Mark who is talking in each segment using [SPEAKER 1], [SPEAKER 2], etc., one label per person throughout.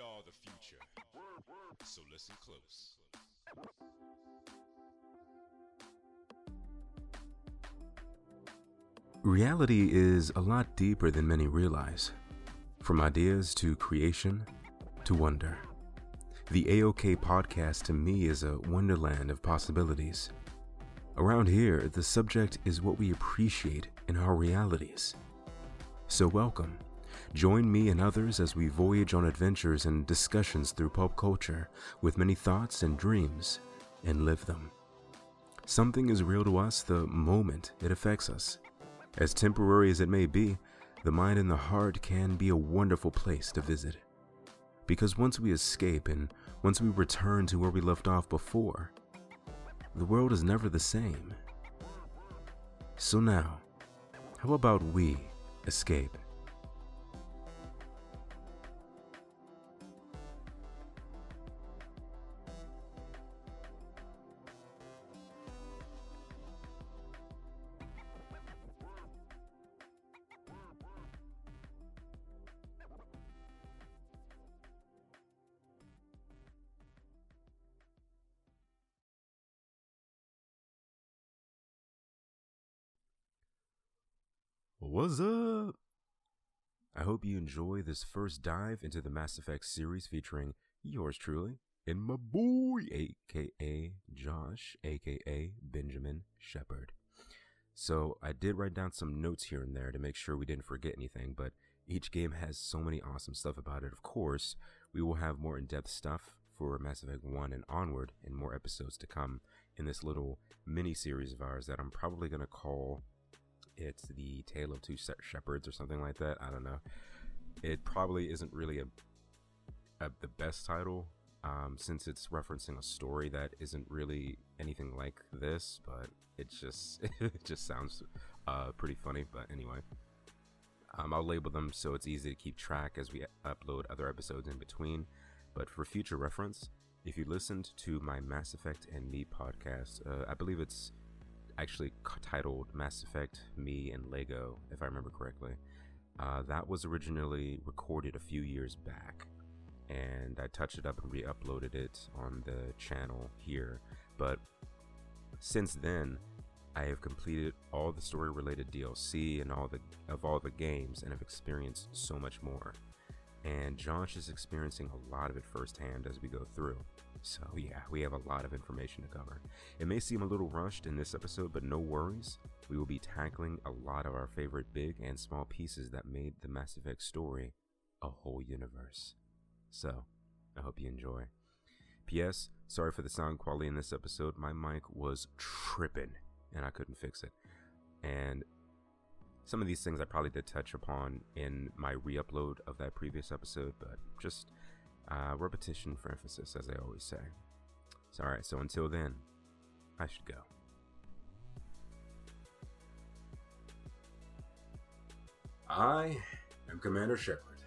[SPEAKER 1] Are the future. So listen close.
[SPEAKER 2] Reality is a lot deeper than many realize. From ideas to creation to wonder. The AOK podcast to me is a wonderland of possibilities. Around here, the subject is what we appreciate in our realities. So, welcome. Join me and others as we voyage on adventures and discussions through pop culture with many thoughts and dreams and live them. Something is real to us the moment it affects us. As temporary as it may be, the mind and the heart can be a wonderful place to visit. Because once we escape and once we return to where we left off before, the world is never the same. So now, how about we escape? What's up? I hope you enjoy this first dive into the Mass Effect series featuring yours truly and my boy, aka Josh, aka Benjamin Shepard. So, I did write down some notes here and there to make sure we didn't forget anything, but each game has so many awesome stuff about it. Of course, we will have more in depth stuff for Mass Effect 1 and onward, and more episodes to come in this little mini series of ours that I'm probably going to call it's the Tale of Two Shepards or something like that. I don't know. It probably isn't really a, a the best title um, since it's referencing a story that isn't really anything like this, but it just it just sounds uh, pretty funny. But anyway, um, I'll label them so it's easy to keep track as we upload other episodes in between. But for future reference, if you listened to my Mass Effect and Me podcast, uh, I believe it's actually titled Mass Effect Me and Lego, if I remember correctly. Uh, that was originally recorded a few years back, and I touched it up and re uploaded it on the channel here. But since then, I have completed all the story related DLC and all the of all the games and have experienced so much more. And Josh is experiencing a lot of it firsthand as we go through. So, yeah, we have a lot of information to cover. It may seem a little rushed in this episode, but no worries. We will be tackling a lot of our favorite big and small pieces that made the Mass Effect story a whole universe. So, I hope you enjoy. P.S. Sorry for the sound quality in this episode. My mic was tripping and I couldn't fix it. And some of these things I probably did touch upon in my re upload of that previous episode, but just uh, repetition for emphasis, as I always say. So, alright, so until then, I should go. I am Commander Shepard,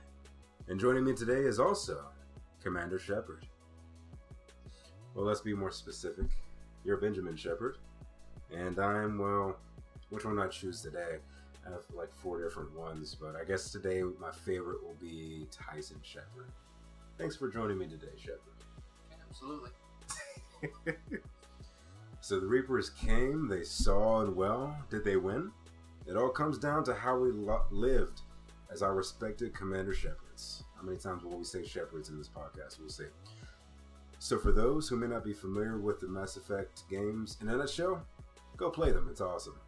[SPEAKER 2] and joining me today is also Commander Shepard. Well, let's be more specific. You're Benjamin Shepard, and I'm, well, which one I choose today? I have like four different ones, but I guess today my favorite will be Tyson Shepard. Thanks for joining me today, Shepard.
[SPEAKER 3] Absolutely.
[SPEAKER 2] so the Reapers came, they saw, and well, did they win? It all comes down to how we lo- lived as our respected Commander Shepards. How many times will we say Shepards in this podcast? We'll see. So, for those who may not be familiar with the Mass Effect games, in a nutshell, go play them. It's awesome.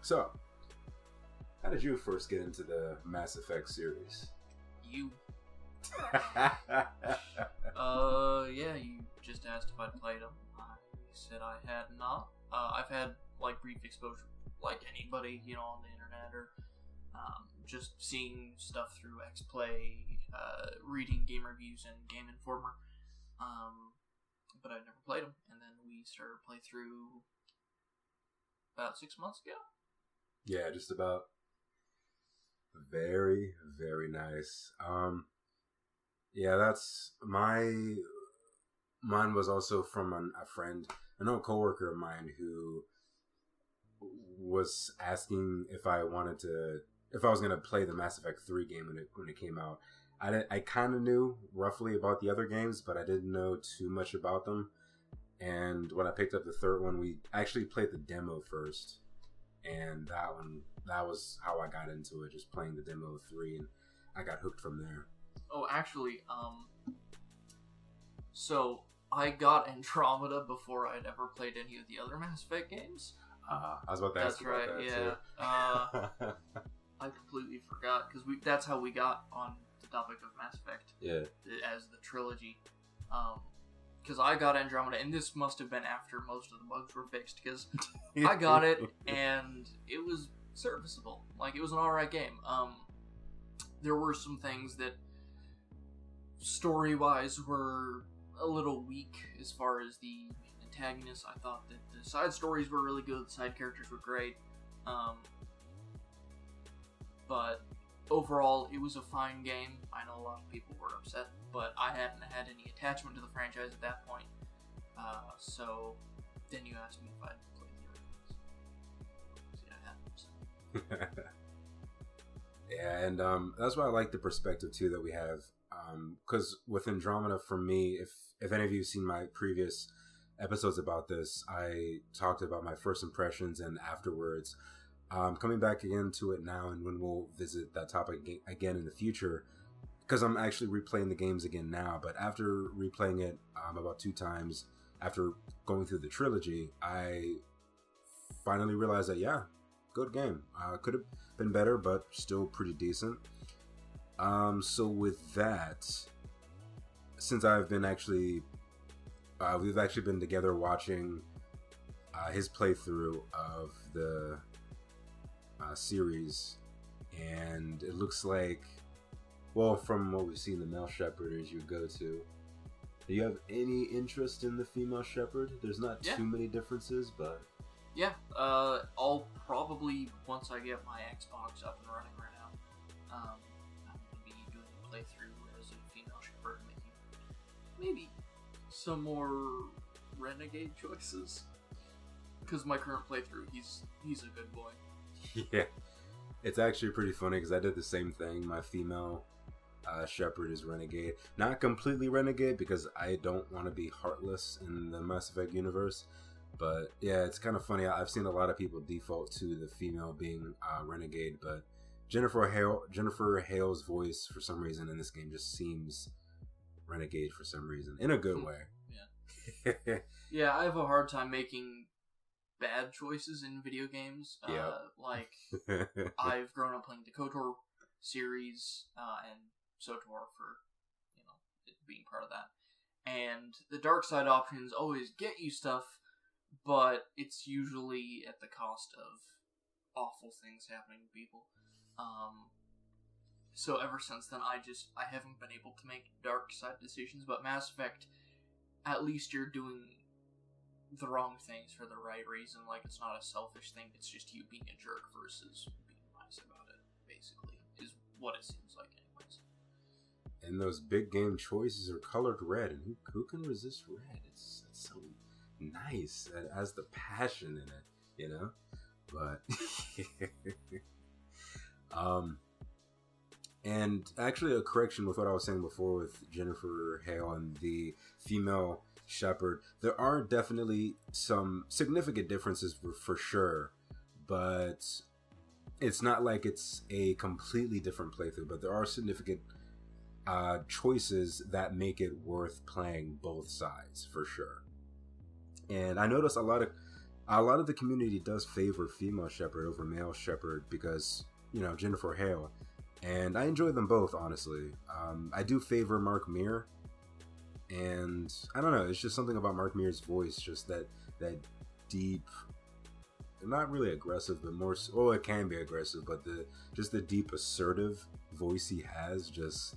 [SPEAKER 2] So, how did you first get into the Mass Effect series?
[SPEAKER 3] You uh, yeah, you just asked if I'd played them. I said I had not. Uh, I've had like brief exposure, like anybody, you know, on the internet or um, just seeing stuff through X Play, uh, reading game reviews and Game Informer. Um, but I never played them, and then we started play through about six months ago.
[SPEAKER 2] Yeah, just about. Very, very nice. Um, yeah, that's my. Mine was also from an, a friend, an old coworker of mine who was asking if I wanted to, if I was going to play the Mass Effect Three game when it when it came out. I, I kind of knew roughly about the other games, but I didn't know too much about them. And when I picked up the third one, we actually played the demo first, and that one that was how I got into it, just playing the demo of three, and I got hooked from there.
[SPEAKER 3] Oh, actually, um, so I got Andromeda before I'd ever played any of the other Mass Effect games.
[SPEAKER 2] Uh, I was about to ask
[SPEAKER 3] That's
[SPEAKER 2] about
[SPEAKER 3] right.
[SPEAKER 2] that
[SPEAKER 3] Yeah. Uh. I completely forgot because we that's how we got on the topic of Mass Effect
[SPEAKER 2] yeah.
[SPEAKER 3] as the trilogy. Um, because I got Andromeda, and this must have been after most of the bugs were fixed. Because I got it, and it was serviceable. Like it was an alright game. Um, there were some things that story wise were a little weak as far as the antagonists. I thought that the side stories were really good. The side characters were great. Um, but overall, it was a fine game. I know a lot of people were upset, but I hadn't had any attachment to the franchise at that point. Uh, so then you asked me if I'd play the hadn't, so.
[SPEAKER 2] Yeah, and um, that's why I like the perspective too that we have. Because with Andromeda, for me, if if any of you have seen my previous episodes about this, I talked about my first impressions and afterwards. Um, coming back again to it now, and when we'll visit that topic again in the future, because I'm actually replaying the games again now. But after replaying it um, about two times, after going through the trilogy, I finally realized that yeah, good game. Uh, could have been better, but still pretty decent. Um, so with that, since I've been actually, uh, we've actually been together watching uh, his playthrough of the uh, series, and it looks like, well, from what we've seen, the male Shepard is your go-to. Do you have any interest in the female Shepard? There's not
[SPEAKER 3] Yeah.
[SPEAKER 2] too many differences, but
[SPEAKER 3] Yeah, uh, I'll probably once I get my Xbox up and running right now. Um, maybe some more renegade choices. Because my current playthrough, he's he's a good boy.
[SPEAKER 2] yeah, it's actually pretty funny because I did the same thing. My female uh, Shepard is renegade, not completely renegade because I don't want to be heartless in the Mass Effect universe. But yeah, it's kind of funny. I've seen a lot of people default to the female being uh, renegade, but Jennifer Hale, Jennifer Hale's voice for some reason in this game just seems renegade for some reason in a good
[SPEAKER 3] Hmm.
[SPEAKER 2] way.
[SPEAKER 3] Yeah. Yeah, I have a hard time making bad choices in video games.
[SPEAKER 2] Yeah.
[SPEAKER 3] Uh, like I've grown up playing the KOTOR series uh, and SOTOR for you know being part of that. And the dark side options always get you stuff, but it's usually at the cost of awful things happening to people. Um, so ever since then, I just I haven't been able to make dark side decisions. But Mass Effect, at least you're doing the wrong things for the right reason. Like it's not a selfish thing. It's just you being a jerk versus being nice about it. Basically, is what it seems like, anyways.
[SPEAKER 2] and those big game choices are colored red, and who who can resist red? It's, it's so nice. It has the passion in it, you know. But um, and actually, a correction with what I was saying before with Jennifer Hale and the female Shepard. There are definitely some significant differences for, sure, but it's not like it's a completely different playthrough. But there are significant uh, choices that make it worth playing both sides for sure. And I notice a lot of a lot of the community does favor female Shepard over male Shepard because you know Jennifer Hale, and I enjoy them both honestly. Um, I do favor Mark Meer, and I don't know. It's just something about Mark Meer's voice, just that that deep, not really aggressive, but more. Oh, it can be aggressive, but the just the deep assertive voice he has just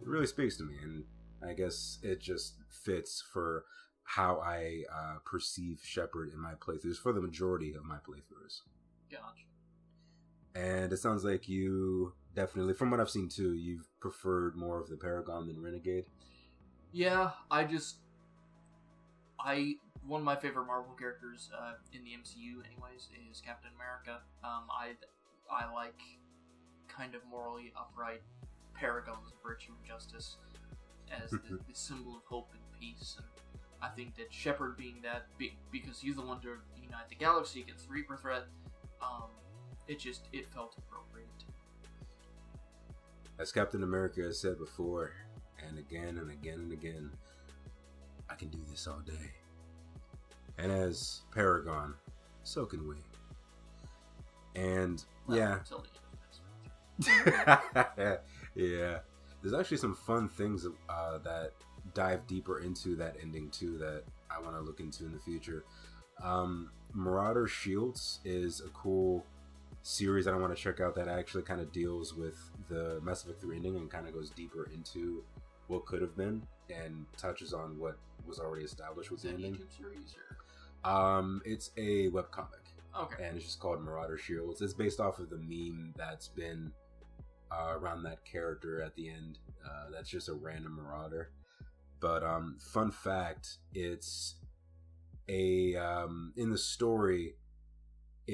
[SPEAKER 2] it really speaks to me, and I guess it just fits for how I uh, perceive Shepard in my playthroughs for the majority of my playthroughs.
[SPEAKER 3] Gotcha.
[SPEAKER 2] And it sounds like you definitely, from what I've seen too, you've preferred more of the Paragon than Renegade.
[SPEAKER 3] Yeah, I just I one of my favorite Marvel characters uh, in the MCU, anyways, is Captain America. Um, I I like kind of morally upright paragons of virtue and justice as the, the symbol of hope and peace. And I think that Shepard being that, be, because he's the one to unite the galaxy against the Reaper threat, um, it just it felt appropriate.
[SPEAKER 2] As Captain America has said before, and again and again and again, I can do this all day. And as Paragon, so can we. And
[SPEAKER 3] Well,
[SPEAKER 2] yeah,
[SPEAKER 3] until the end of this one.
[SPEAKER 2] yeah. There's actually some fun things uh, that dive deeper into that ending too that I want to look into in the future. Um, Marauder Shields is a cool series that I want to check out that actually kind of deals with the Mass Effect 3 ending and kind of goes deeper into what could have been and touches on what was already established with the ending.
[SPEAKER 3] Series or
[SPEAKER 2] Um, it's a webcomic
[SPEAKER 3] okay?
[SPEAKER 2] and it's just called Marauder Shields. It's based off of the meme that's been uh, around that character at the end. Uh, that's just a random Marauder. But um, fun fact, it's a um, in the story,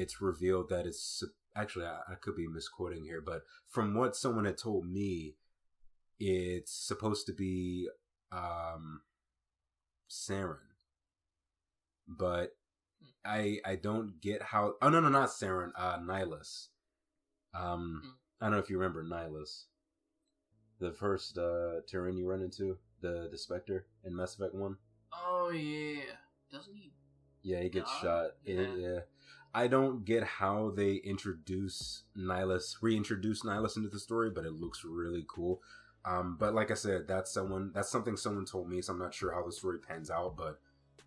[SPEAKER 2] it's revealed that it's actually I, I could be misquoting here, but from what someone had told me, it's supposed to be um, Saren, but I I don't get how. Oh no no not Saren. Uh, Nihlus. Um,
[SPEAKER 3] Hmm.
[SPEAKER 2] I don't know if you remember Nihlus, the first uh you run into, the the Spectre in Mass Effect One.
[SPEAKER 3] Oh yeah, doesn't he?
[SPEAKER 2] Yeah, he gets shot.
[SPEAKER 3] yeah.
[SPEAKER 2] Yeah. I don't get how they introduce Nihlus, reintroduce Nihlus into the story, but it looks really cool. Um, but like I said, that's someone that's something someone told me, so I'm not sure how the story pans out, but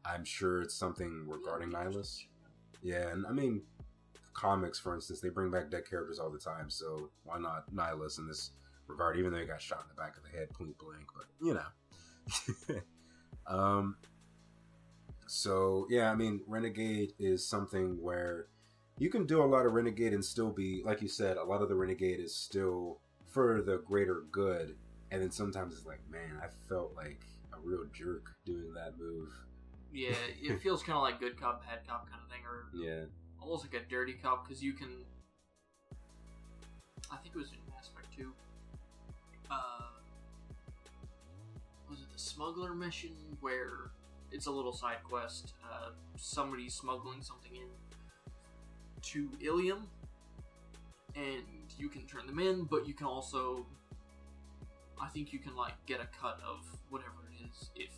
[SPEAKER 2] I'm sure it's something regarding Nihlus. Yeah, and I mean, comics, for instance, they bring back dead characters all the time, so why not Nihlus in this regard? Even though he got shot in the back of the head, point blank, but you know. um. So yeah, I mean, Renegade is something where you can do a lot of Renegade and still be, like you said, a lot of the Renegade is still for the greater good, and then sometimes it's like, man, I felt like a real jerk doing that move.
[SPEAKER 3] Yeah, it feels kind of like good cop, bad cop kind of thing, or
[SPEAKER 2] Yeah.
[SPEAKER 3] almost like a dirty cop because you can. I think it was in Effect 2. Uh, was it the smuggler mission where it's a little side quest? Uh, somebody's smuggling something in to Ilium, and you can turn them in, but you can also. I think you can like get a cut of whatever it is if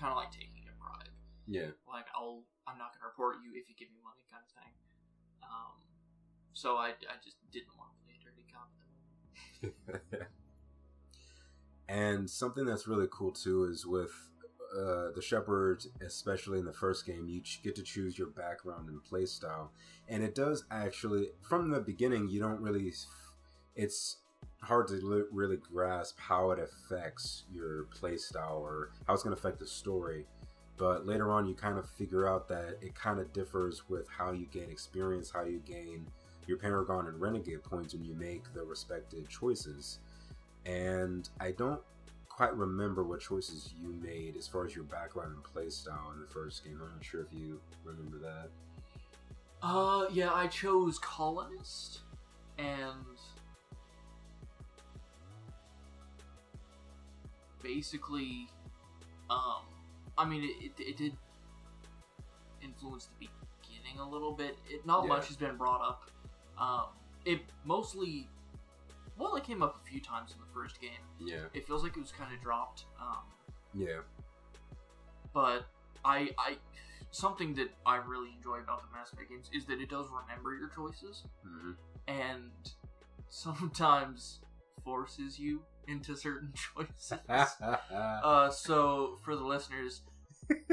[SPEAKER 3] kind of like taking a bribe
[SPEAKER 2] Yeah.
[SPEAKER 3] like I'll I'm not gonna report you if you give me money kind of thing. Um, so I, I just didn't want to play a dirty cop at the moment.
[SPEAKER 2] and something that's really cool too is with uh, the Shepards, especially in the first game, you get to choose your background and playstyle, and it does actually from the beginning. You don't really, it's hard to li- really grasp how it affects your playstyle or how it's going to affect the story. But later on, you kind of figure out that it kind of differs with how you gain experience, how you gain your Paragon and Renegade points when you make the respective choices and I don't quite remember what choices you made as far as your background and playstyle in the first game. I'm not sure if you remember that.
[SPEAKER 3] Uh, yeah, I chose colonist, and basically, um, I mean, it, it, it did influence the beginning a little bit. It not
[SPEAKER 2] Yeah.
[SPEAKER 3] much has been brought up. Um, it mostly, well, it came up a few times in the first game.
[SPEAKER 2] Yeah,
[SPEAKER 3] It feels like it was kind of dropped. Um,
[SPEAKER 2] yeah,
[SPEAKER 3] but I, I, something that I really enjoy about the Mass Effect games is that it does remember your choices
[SPEAKER 2] hmm
[SPEAKER 3] and sometimes forces you into certain choices. uh, so for the listeners,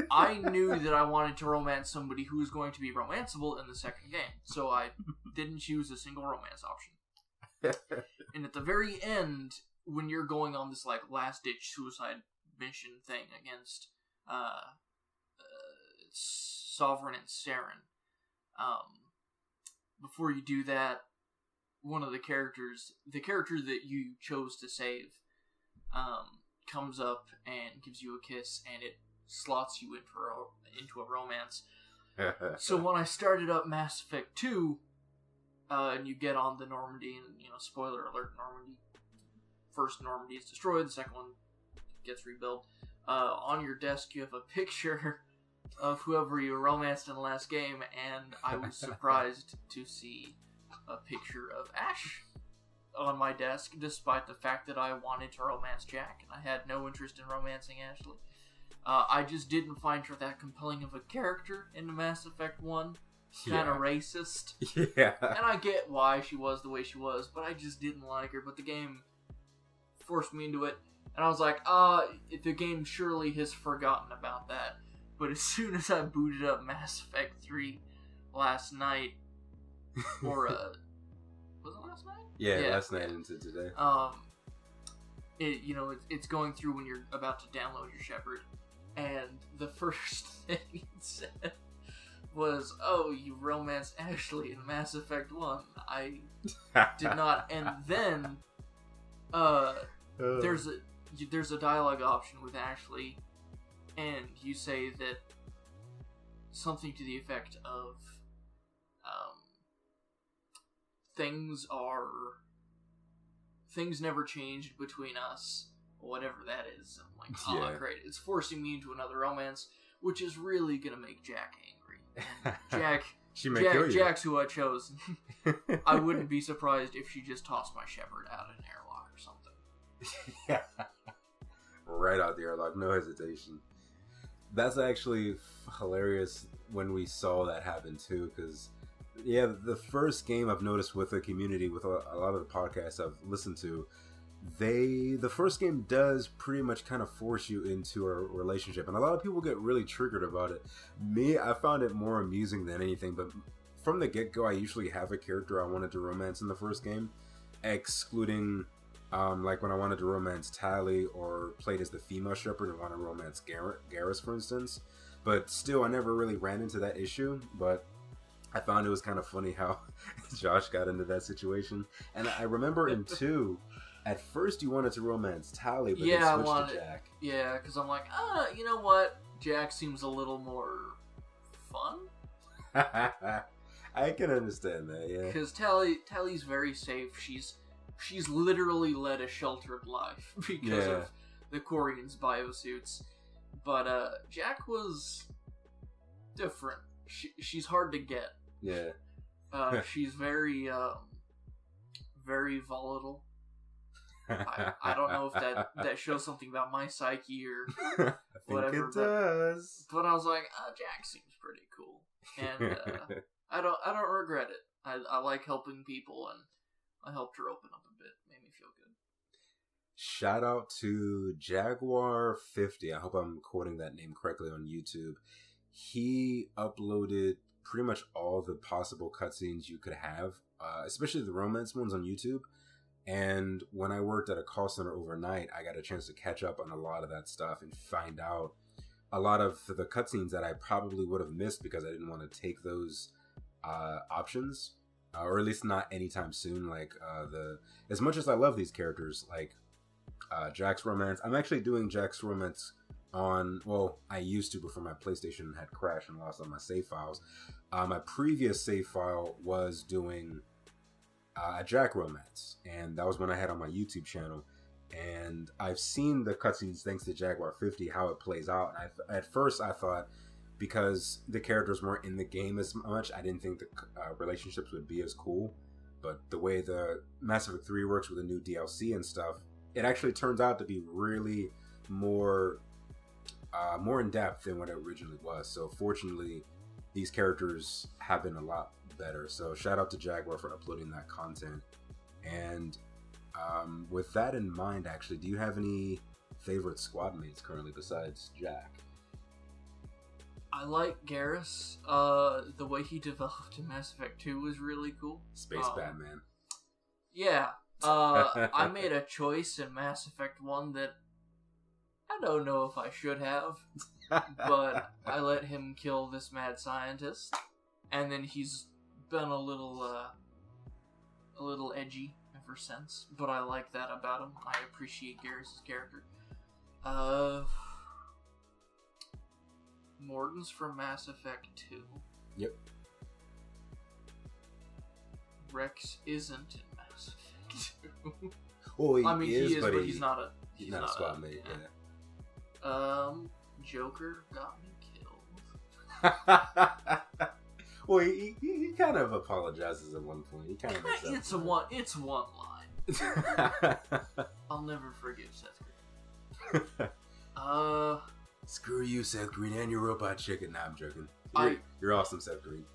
[SPEAKER 3] I knew that I wanted to romance somebody who was going to be romanceable in the second game, so I didn't choose a single romance option. And at the very end, when you're going on this like last ditch suicide mission thing against uh, uh Sovereign and Saren, um, before you do that, one of the characters, the character that you chose to save, um, comes up and gives you a kiss, and it slots you into a, into a romance. So when I started up Mass Effect 2, uh, and you get on the Normandy, and you know, spoiler alert, Normandy first Normandy is destroyed, the second one gets rebuilt. Uh, on your desk, you have a picture of whoever you romanced in the last game, and I was surprised to see a picture of Ash on my desk, despite the fact that I wanted to romance Jack, and I had no interest in romancing Ashley. Uh, I just didn't find her that compelling of a character in Mass Effect 1. Kind of racist.
[SPEAKER 2] Yeah.
[SPEAKER 3] And I get why she was the way she was, but I just didn't like her. But the game forced me into it, and I was like, uh, the game surely has forgotten about that. But as soon as I booted up Mass Effect 3 last night, or, uh, was it last night?
[SPEAKER 2] yeah,
[SPEAKER 3] Yeah.
[SPEAKER 2] last night into today.
[SPEAKER 3] um, it you know it's, it's going through when you're about to download your Shepard, and the first thing it said was, "Oh, you romance Ashley in Mass Effect One." I did not, and then uh,
[SPEAKER 2] Uh,
[SPEAKER 3] there's a there's a dialogue option with Ashley, and you say that something to the effect of um, things are things never changed between us, whatever that is. I'm like, oh
[SPEAKER 2] Yeah.
[SPEAKER 3] great, it's forcing me into another romance, which is really gonna make Jack angry. Jack,
[SPEAKER 2] she may
[SPEAKER 3] Jack
[SPEAKER 2] kill you.
[SPEAKER 3] Jack's who I chose. I wouldn't be surprised if she just tossed my Shepard out an airlock or something. yeah.
[SPEAKER 2] right out the airlock, no hesitation. That's actually hilarious when we saw that happen too, because yeah, the first game I've noticed with the community, with a, a lot of the podcasts I've listened to, they the first game does pretty much kind of force you into a relationship, and a lot of people get really triggered about it. Me, I found it more amusing than anything, but from the get go, I usually have a character I wanted to romance in the first game, excluding um, like when I wanted to romance Tali or played as the female Shepard and want to romance Garrett, Garrus, for instance. But still, I never really ran into that issue. But I found it was kind of funny how Josh got into that situation. And I remember in two, at first you wanted to romance Tali, but
[SPEAKER 3] Yeah,
[SPEAKER 2] then switched
[SPEAKER 3] wanted-
[SPEAKER 2] to Jack.
[SPEAKER 3] Yeah, because I'm like, ah, you know what? Jack seems a little more fun.
[SPEAKER 2] I can understand that, yeah.
[SPEAKER 3] Because Tali Tali's very safe. She's she's literally led a sheltered life because
[SPEAKER 2] Yeah.
[SPEAKER 3] of the Quarian's biosuits. But uh, Jack was different. She, she's hard to get.
[SPEAKER 2] Yeah.
[SPEAKER 3] Uh, she's very um, very volatile. I, I don't know if that that shows something about my psyche or
[SPEAKER 2] I think
[SPEAKER 3] whatever,
[SPEAKER 2] it
[SPEAKER 3] but-
[SPEAKER 2] does.
[SPEAKER 3] but I was like, ah, Jack seems pretty cool, and uh, I don't I don't regret it. I, I like helping people, and I helped her open up a bit. Made me feel good.
[SPEAKER 2] Shout out to Jaguar50. I hope I'm quoting that name correctly on YouTube. He uploaded pretty much all the possible cutscenes you could have, uh, especially the romance ones on YouTube. And when I worked at a call center overnight, I got a chance to catch up on a lot of that stuff and find out a lot of the cutscenes that I probably would have missed because I didn't want to take those uh, options, uh, or at least not anytime soon. Like uh, the as much as I love these characters, like uh, Jack's romance, I'm actually doing Jack's romance on. Well, I used to before my PlayStation had crashed and lost all my save files. Uh, my previous save file was doing uh, a Jack romance, and that was when I had on my YouTube channel. And I've seen the cutscenes thanks to Jaguar 50 how it plays out. And I, at first, I thought because the characters weren't in the game as much, I didn't think the uh, relationships would be as cool. But the way the Mass Effect 3 works with the new DLC and stuff, it actually turns out to be really more uh, more in depth than what it originally was. So fortunately, these characters have been a lot better. So shout out to Jaguar for uploading that content. And um, with that in mind, actually, do you have any favorite squad mates currently besides Jack?
[SPEAKER 3] I like Garrus. Uh, the way he developed in Mass Effect Two was really cool.
[SPEAKER 2] Space
[SPEAKER 3] Um,
[SPEAKER 2] Batman.
[SPEAKER 3] Yeah. Uh, I made a choice in Mass Effect One that I don't know if I should have, but I let him kill this mad scientist, and then he's been a little, uh, a little edgy ever since. But I like that about him. I appreciate Garrus' character. Uh, Mordin's from Mass Effect Two.
[SPEAKER 2] Yep.
[SPEAKER 3] Wrex isn't in Mass Effect Two.
[SPEAKER 2] Well, he
[SPEAKER 3] I mean,
[SPEAKER 2] is,
[SPEAKER 3] he is,
[SPEAKER 2] but, he-
[SPEAKER 3] he's not a.
[SPEAKER 2] He's not a squad mate.
[SPEAKER 3] yeah. Um, Joker got me killed.
[SPEAKER 2] Well, he, he he kind of apologizes at one point. He kind of makes up
[SPEAKER 3] It's a
[SPEAKER 2] for it.
[SPEAKER 3] one. It's one line. I'll never forgive Seth Green. Uh,
[SPEAKER 2] Screw you, Seth Green, and your robot chicken. Nah, I'm joking. You're, you're awesome, Seth Green.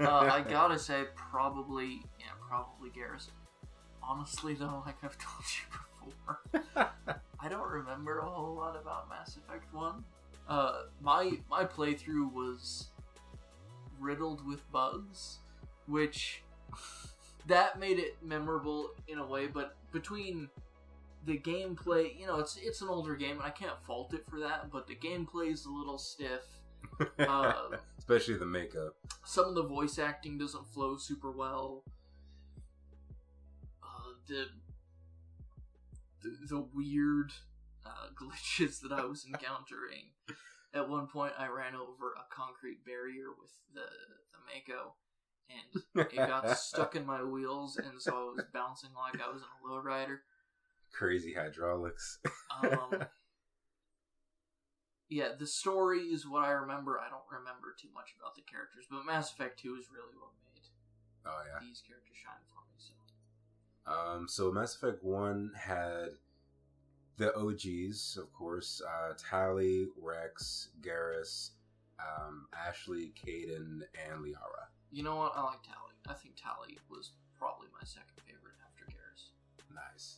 [SPEAKER 3] uh, I gotta say, probably, yeah, probably Garrus. Honestly, though, like I've told you before, I don't remember a whole lot about Mass Effect One. Uh, my my playthrough was riddled with bugs, which that made it memorable in a way. But between the gameplay, you know, it's it's an older game, and I can't fault it for that. But the gameplay is a little stiff. Uh,
[SPEAKER 2] Especially the makeup.
[SPEAKER 3] some of the voice acting doesn't flow super well. Uh, the, the the weird uh, glitches that I was encountering. At one point, I ran over a concrete barrier with the the Mako, and it got stuck in my wheels, and so I was bouncing like I was in a lowrider.
[SPEAKER 2] Crazy hydraulics.
[SPEAKER 3] Um, yeah, the story is what I remember. I don't remember too much about the characters, but Mass Effect Two is really what made
[SPEAKER 2] oh yeah.
[SPEAKER 3] these characters shine for me. So
[SPEAKER 2] Um, so Mass Effect One had the OGs, of course, uh, Tali, Wrex, Garrus, um, Ashley, Kaidan, and Liara.
[SPEAKER 3] you know what? I like Tali. I think Tali was probably my second favorite after Garrus.
[SPEAKER 2] Nice.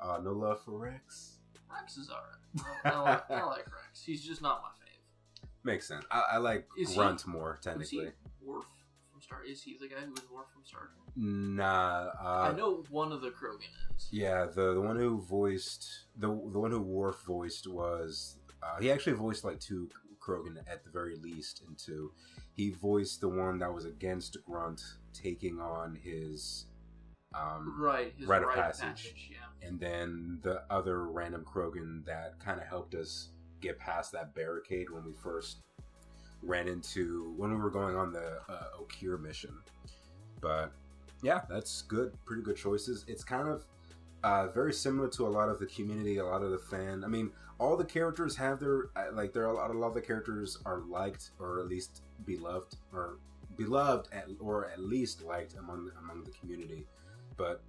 [SPEAKER 2] Uh, no love for Wrex.
[SPEAKER 3] Wrex is alright. I, I like I like Wrex. He's just not my fave.
[SPEAKER 2] Makes sense. I, I like
[SPEAKER 3] Is he-
[SPEAKER 2] Grunt more
[SPEAKER 3] Was he
[SPEAKER 2] technically.
[SPEAKER 3] Worf from Star? Is he the guy who was Worf from Star Trek?
[SPEAKER 2] Nah. Uh,
[SPEAKER 3] I know one of the Krogan is.
[SPEAKER 2] Yeah, the the one who voiced the the one who Worf voiced was uh, he actually voiced like two Krogan at the very least in two. He voiced the one that was against Grunt taking on his um
[SPEAKER 3] Right. His
[SPEAKER 2] Rite of
[SPEAKER 3] rite
[SPEAKER 2] Passage.
[SPEAKER 3] Yeah.
[SPEAKER 2] and then the other random Krogan that kind of helped us get past that barricade when we first ran into when we were going on the uh, Okeer mission. But yeah, that's good. Pretty good choices. It's kind of uh, very similar to a lot of the community, a lot of the fan. I mean, all the characters have their uh, like. There are a lot, a lot of the characters are liked or at least beloved or beloved at, or at least liked among among the community. But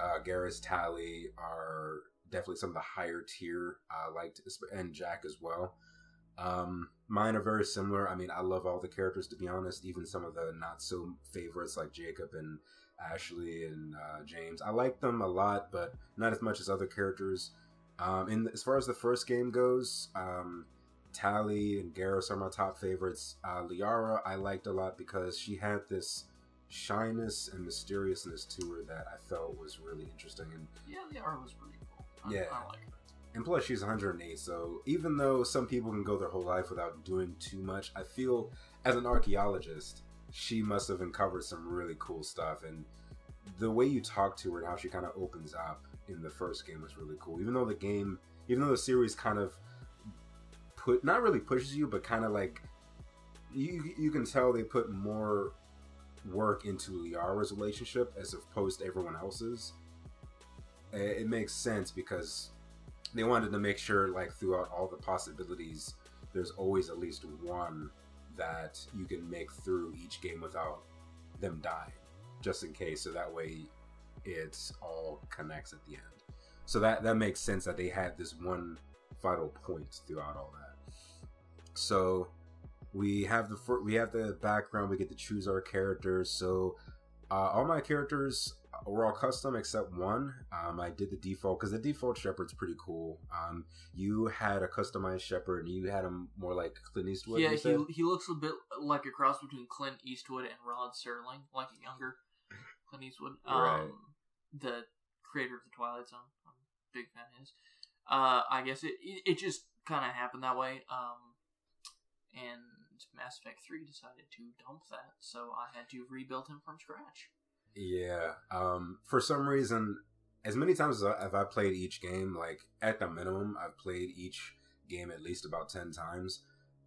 [SPEAKER 2] uh, Garrus, Tali are definitely some of the higher tier uh, liked, and Jack as well. Um, mine are very similar. I mean, I love all the characters to be honest. Even some of the not so favorites like Jacob and Ashley and uh, James. I like them a lot, but not as much as other characters. Um, in as far as the first game goes, um, Tali and Garrus are my top favorites. Uh, Liara I liked a lot because she had this shyness and mysteriousness to her that I felt was really interesting. And
[SPEAKER 3] Yeah, art was pretty cool. I,
[SPEAKER 2] Yeah.
[SPEAKER 3] I like.
[SPEAKER 2] And plus, she's 108, so even though some people can go their whole life without doing too much, I feel as an archaeologist, she must have uncovered some really cool stuff. And the way you talk to her and how she kind of opens up in the first game was really cool. Even though the game, even though the series kind of put, not really pushes you, but kind of like, you, you can tell they put more work into Liara's relationship as opposed to everyone else's. It it makes sense because they wanted to make sure like throughout all the possibilities there's always at least one that you can make through each game without them dying just in case so that way it's all connects at the end. So that that makes sense that they had this one vital point throughout all that. So we have the we have the background we get to choose our characters so uh, all my characters were all custom except one. Um, I did the default because the default Shepard's pretty cool. Um, you had a customized Shepard, and you had him more like Clint Eastwood.
[SPEAKER 3] yeah, he, he looks a bit like a cross between Clint Eastwood and Rod Serling, like a younger Clint Eastwood. Um,
[SPEAKER 2] Right.
[SPEAKER 3] The creator of the Twilight Zone. I'm a big fan of his. Uh, I guess it it, it just kind of happened that way. Um, and Mass Effect Three decided to dump that, so I had to rebuild him from scratch.
[SPEAKER 2] Yeah. Um, for some reason, as many times as I, have I played each game, like at the minimum, I've played each game at least about 10 times.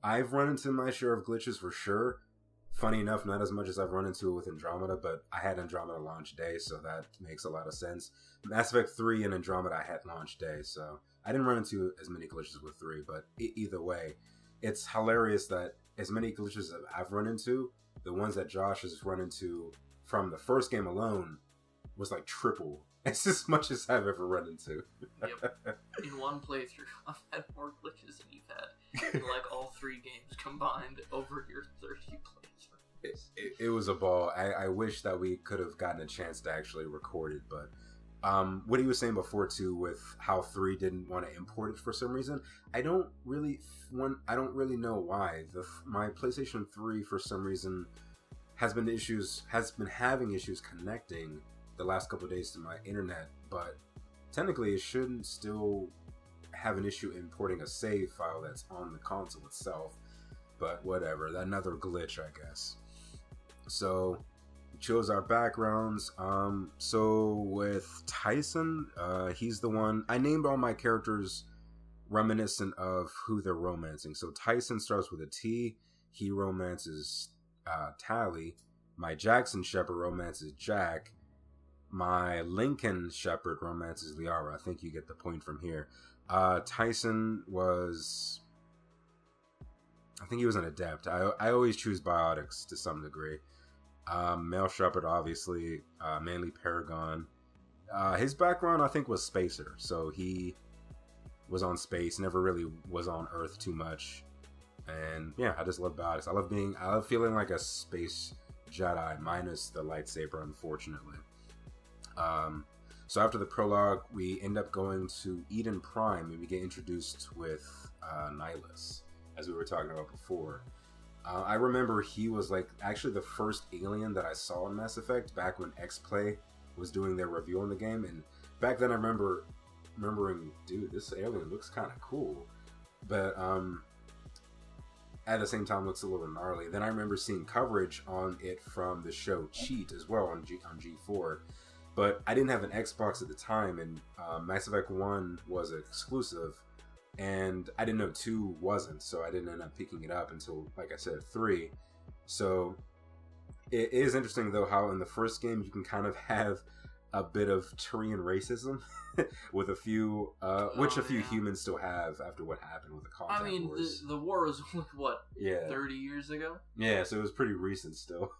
[SPEAKER 2] I've run into my share of glitches for sure. funny enough, not as much as I've run into it with Andromeda, but I had Andromeda launch day, so that makes a lot of sense. Mass Effect 3 and Andromeda I had launch day, so I didn't run into as many glitches with 3, but either way, it's hilarious that as many glitches as I've run into, the ones that Josh has run into from the first game alone was like triple. It's as much as I've ever run into.
[SPEAKER 3] Yep. In one playthrough, I've had more glitches than you've had in like all three games combined over your 30 playthroughs.
[SPEAKER 2] it, it, it was a ball. I, I wish that we could have gotten a chance to actually record it, but um, what he was saying before too, with how three didn't want to import it for some reason, I don't really one. I don't really know why. The my PlayStation Three for some reason has been issues has been having issues connecting the last couple days to my internet, but technically it shouldn't still have an issue importing a save file that's on the console itself. But whatever, another glitch, I guess. So chose our backgrounds. Um, so with Tyson, uh, he's the one I named all my characters reminiscent of who they're romancing. So Tyson starts with a T. He romances uh, Tali. My Jackson Shepard romances Jack. My Lincoln Shepard romances Liara. I think you get the point from here. Uh, Tyson was. I think he was an adept. I, I always choose biotics to some degree. Um, Male Shepard, obviously. Uh, mainly Paragon. Uh, his background, I think, was Spacer. So he was on space, never really was on Earth too much. And yeah, I just love biotics. I love being, I love feeling like a space Jedi, minus the lightsaber, unfortunately. Um, so after the prologue, we end up going to Eden Prime, and we get introduced with uh, Nihlus, as we were talking about before. Uh, I remember he was like actually the first alien that I saw in Mass Effect back when X Play was doing their review on the game, and back then I remember remembering, dude, this alien looks kind of cool, but um, at the same time looks a little gnarly. Then I remember seeing coverage on it from the show Cheat as well on G on G4, but I didn't have an Xbox at the time, and uh, Mass Effect One was exclusive, and I didn't know two wasn't, so I didn't end up picking it up until, like I said, three. So it is interesting though how in the first game you can kind of have a bit of Turian racism with a few, uh, which
[SPEAKER 3] Oh,
[SPEAKER 2] a few
[SPEAKER 3] yeah.
[SPEAKER 2] humans still have after what happened with the contact
[SPEAKER 3] I mean,
[SPEAKER 2] wars.
[SPEAKER 3] the, the war was what,
[SPEAKER 2] yeah,
[SPEAKER 3] 30 years ago?
[SPEAKER 2] yeah, so it was pretty recent still.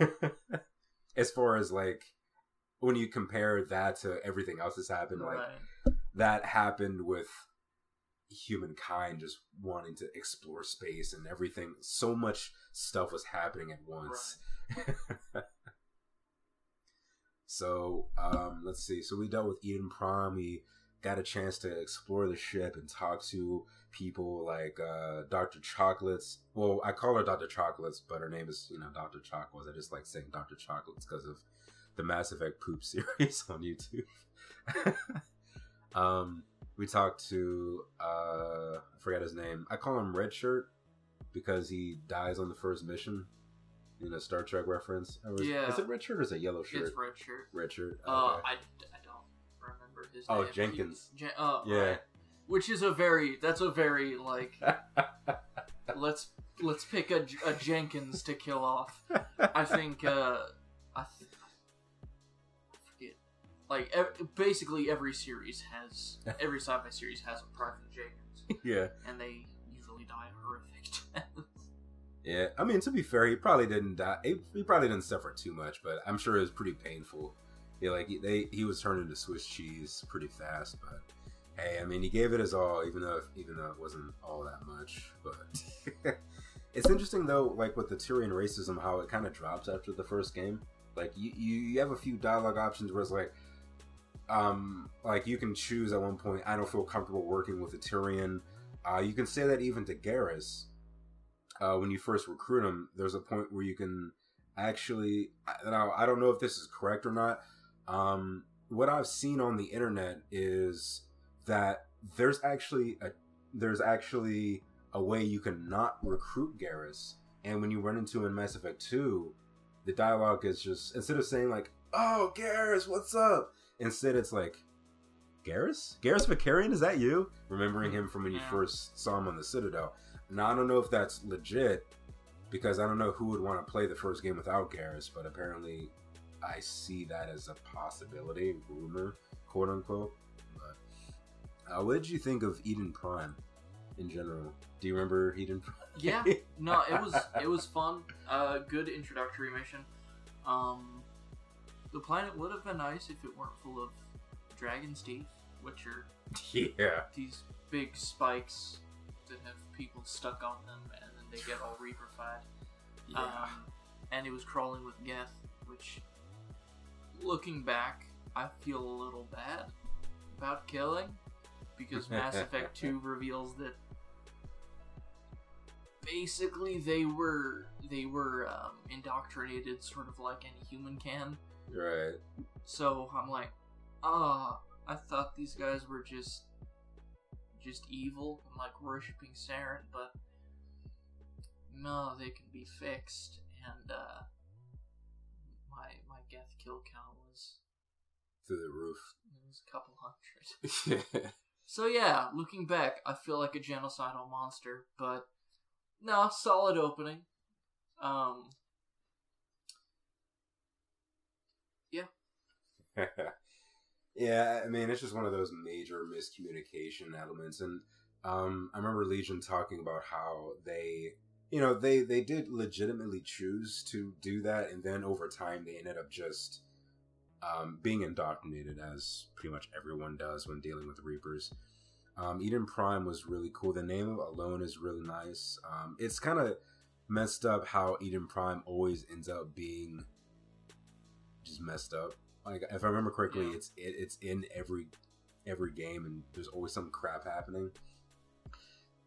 [SPEAKER 2] as far as like when you compare that to everything else that's happened, like that happened with humankind just wanting to explore space and everything. So much stuff was happening at once. So um, let's see. So we dealt with Eden Prime. We got a chance to explore the ship and talk to people like uh, Dr. Chocolates. Well, I call her Dr. Chocolates, but her name is you know Dr. Chocolates. I just like saying Dr. Chocolates because of the Mass Effect poop series on YouTube. um, we talked to uh, I forgot his name. I call him Red Shirt because he dies on the first mission. You know, Star Trek reference. Is,
[SPEAKER 3] Yeah.
[SPEAKER 2] Is it red shirt or is it yellow shirt?
[SPEAKER 3] It's red shirt.
[SPEAKER 2] Red shirt.
[SPEAKER 3] Uh,
[SPEAKER 2] Okay.
[SPEAKER 3] I, I don't remember his
[SPEAKER 2] Oh,
[SPEAKER 3] name. he
[SPEAKER 2] Jenkins.
[SPEAKER 3] was- Jen- uh,
[SPEAKER 2] Yeah.
[SPEAKER 3] right. Which is a very, that's a very, like, let's let's pick a, a Jenkins to kill off. I think, uh, I, th- I forget. Like, ev- basically every series has, every sci-fi series has a Private Jenkins.
[SPEAKER 2] yeah.
[SPEAKER 3] And they usually die horrific.
[SPEAKER 2] Yeah. I mean, to be fair, he probably didn't die. He, probably didn't suffer too much, but I'm sure it was pretty painful. Yeah, like he, they he was turned into Swiss cheese pretty fast, but hey, I mean, he gave it his all, even though even though it wasn't all that much. But it's interesting though, like with the Turian racism, how it kind of drops after the first game. Like you, you you have a few dialogue options where it's like, um, like you can choose at one point. I don't feel comfortable working with a Turian. Uh, you can say that even to Garrus. Uh, when you first recruit him, there's a point where you can actually. I- Now I don't know if this is correct or not. Um, what I've seen on the internet is that there's actually a there's actually a way you can not recruit Garrus, and when you run into him in Mass Effect Two, the dialogue is just instead of saying like "Oh Garrus, what's up," instead it's like Garrus, Garrus Vakarian, is that you? Remembering him from when you
[SPEAKER 3] Yeah.
[SPEAKER 2] first saw him on the Citadel. Now I don't know if that's legit, because I don't know who would want to play the first game without Garrus, but apparently I see that as a possibility, rumor, quote unquote. But uh, what did you think of Eden Prime in general? Do you remember Eden Prime?
[SPEAKER 3] Yeah, no, it was it was fun. Uh, good introductory mission. Um, the planet would have been nice if it weren't full of dragon's teeth, which are
[SPEAKER 2] yeah.
[SPEAKER 3] these big spikes that have people stuck on them, and then they get all reaper-fied.
[SPEAKER 2] Yeah.
[SPEAKER 3] Um, and it was crawling with Geth, which, looking back, I feel a little bad about killing because Mass Effect 2 reveals that basically they were they were um, indoctrinated sort of like any human can.
[SPEAKER 2] right.
[SPEAKER 3] So I'm like, ah, I thought these guys were just just evil and like worshiping Saren, but no, they can be fixed. And uh, my my Geth kill count was
[SPEAKER 2] Through the roof.
[SPEAKER 3] it was a couple hundred. So yeah, looking back, I feel like a genocidal monster, but no, solid opening. Um,
[SPEAKER 2] yeah, I mean, it's just one of those major miscommunication elements, and um, I remember Legion talking about how they, you know, they they did legitimately choose to do that, and then over time they ended up just um, being indoctrinated, as pretty much everyone does when dealing with Reapers. Um, Eden Prime was really cool. The name alone is really nice. Um, it's kind of messed up how Eden Prime always ends up being just messed up. Like if I remember correctly,
[SPEAKER 3] Yeah.
[SPEAKER 2] it's it, it's in every every game, and there's always some crap happening.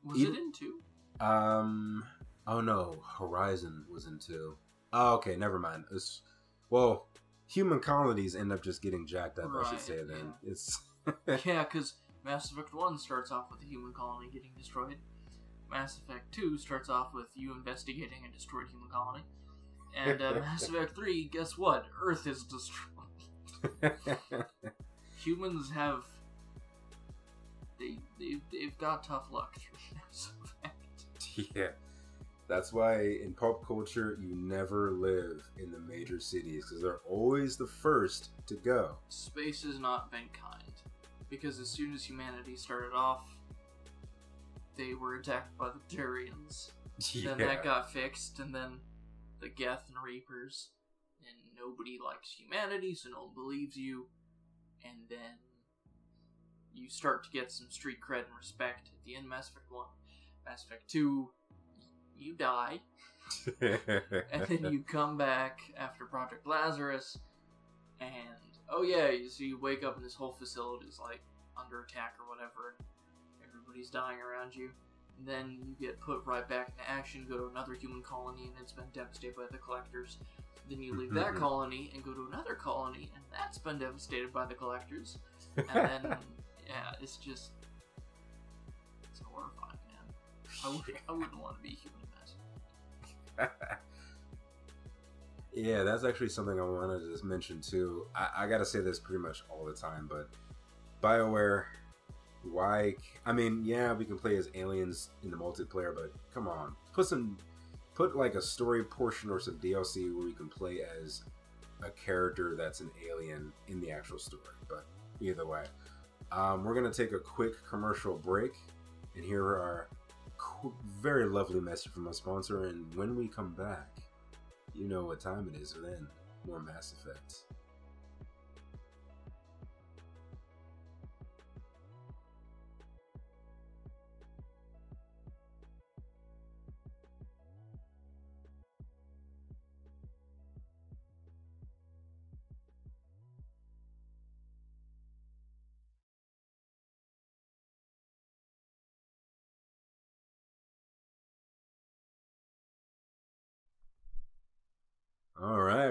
[SPEAKER 3] was
[SPEAKER 2] Even-
[SPEAKER 3] it in two?
[SPEAKER 2] Um. Oh no, Horizon was in two. Oh, okay, never mind. It's well, human colonies end up just getting jacked up. I should
[SPEAKER 3] Right,
[SPEAKER 2] say. Then
[SPEAKER 3] yeah.
[SPEAKER 2] it's
[SPEAKER 3] yeah, because Mass Effect 1 starts off with the human colony getting destroyed. Mass Effect 2 starts off with you investigating a destroyed human colony. And uh, Mass Effect 3, guess what? Earth is destroyed. Humans have. They, they, they've got tough luck through Mass Effect.
[SPEAKER 2] yeah. That's why in pop culture you never live in the major cities because they're always the first to go.
[SPEAKER 3] Space has not been kind. Because as soon as humanity started off, they were attacked by the Turians. Then that got fixed, and then the Geth and Reapers, nobody likes humanity, so no one believes you. And then you start to get some street cred and respect at the end of Mass Effect 1. Mass Effect 2, you die, and then you come back after Project Lazarus, and oh yeah, you, so you wake up and this whole facility is like under attack or whatever, and everybody's dying around you. And then you get put right back into action, go to another human colony, and it's been devastated by the collectors. Then you leave that
[SPEAKER 2] Mhm.
[SPEAKER 3] colony and go to another colony, and that's been devastated by the collectors. And then, yeah, it's just. It's horrifying, man. I, would, I wouldn't want to be a human that.
[SPEAKER 2] yeah, that's actually something I wanted to just mention too. I, I gotta say this pretty much all the time, but BioWare, why? i mean, yeah, we can play as aliens in the multiplayer, but come on, put some, put like a story portion or some DLC where you can play as a character that's an alien in the actual story. But either way, um, we're gonna take a quick commercial break, and here are qu- very lovely message from our sponsor. And when we come back, you know what time it is. Then more Mass Effect.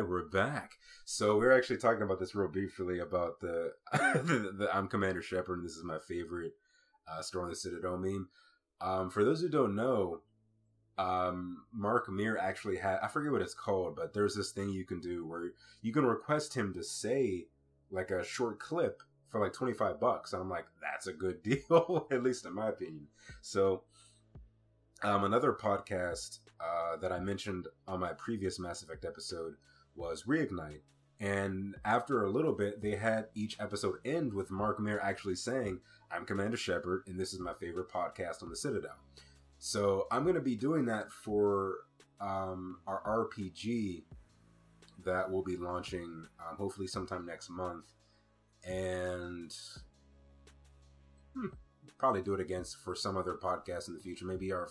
[SPEAKER 2] We're back. So we're actually talking about this real briefly about the the, the I'm Commander Shepard, and this is my favorite uh, Storm the Citadel meme. Um, for those who don't know, um, Mark Meer actually had I forget what it's called, but there's this thing you can do where you can request him to say like a short clip for like 25 bucks, and I'm like, that's a good deal, at least in my opinion. So Um, another podcast uh, that I mentioned on my previous Mass Effect episode was Reignite. And after a little bit, they had each episode end with Mark Meer actually saying, I'm Commander Shepard, and this is my favorite podcast on the Citadel. So I'm going to be doing that for um, our RPG that will be launching um, hopefully sometime next month. And hmm, probably do it again for some other podcast in the future. Maybe our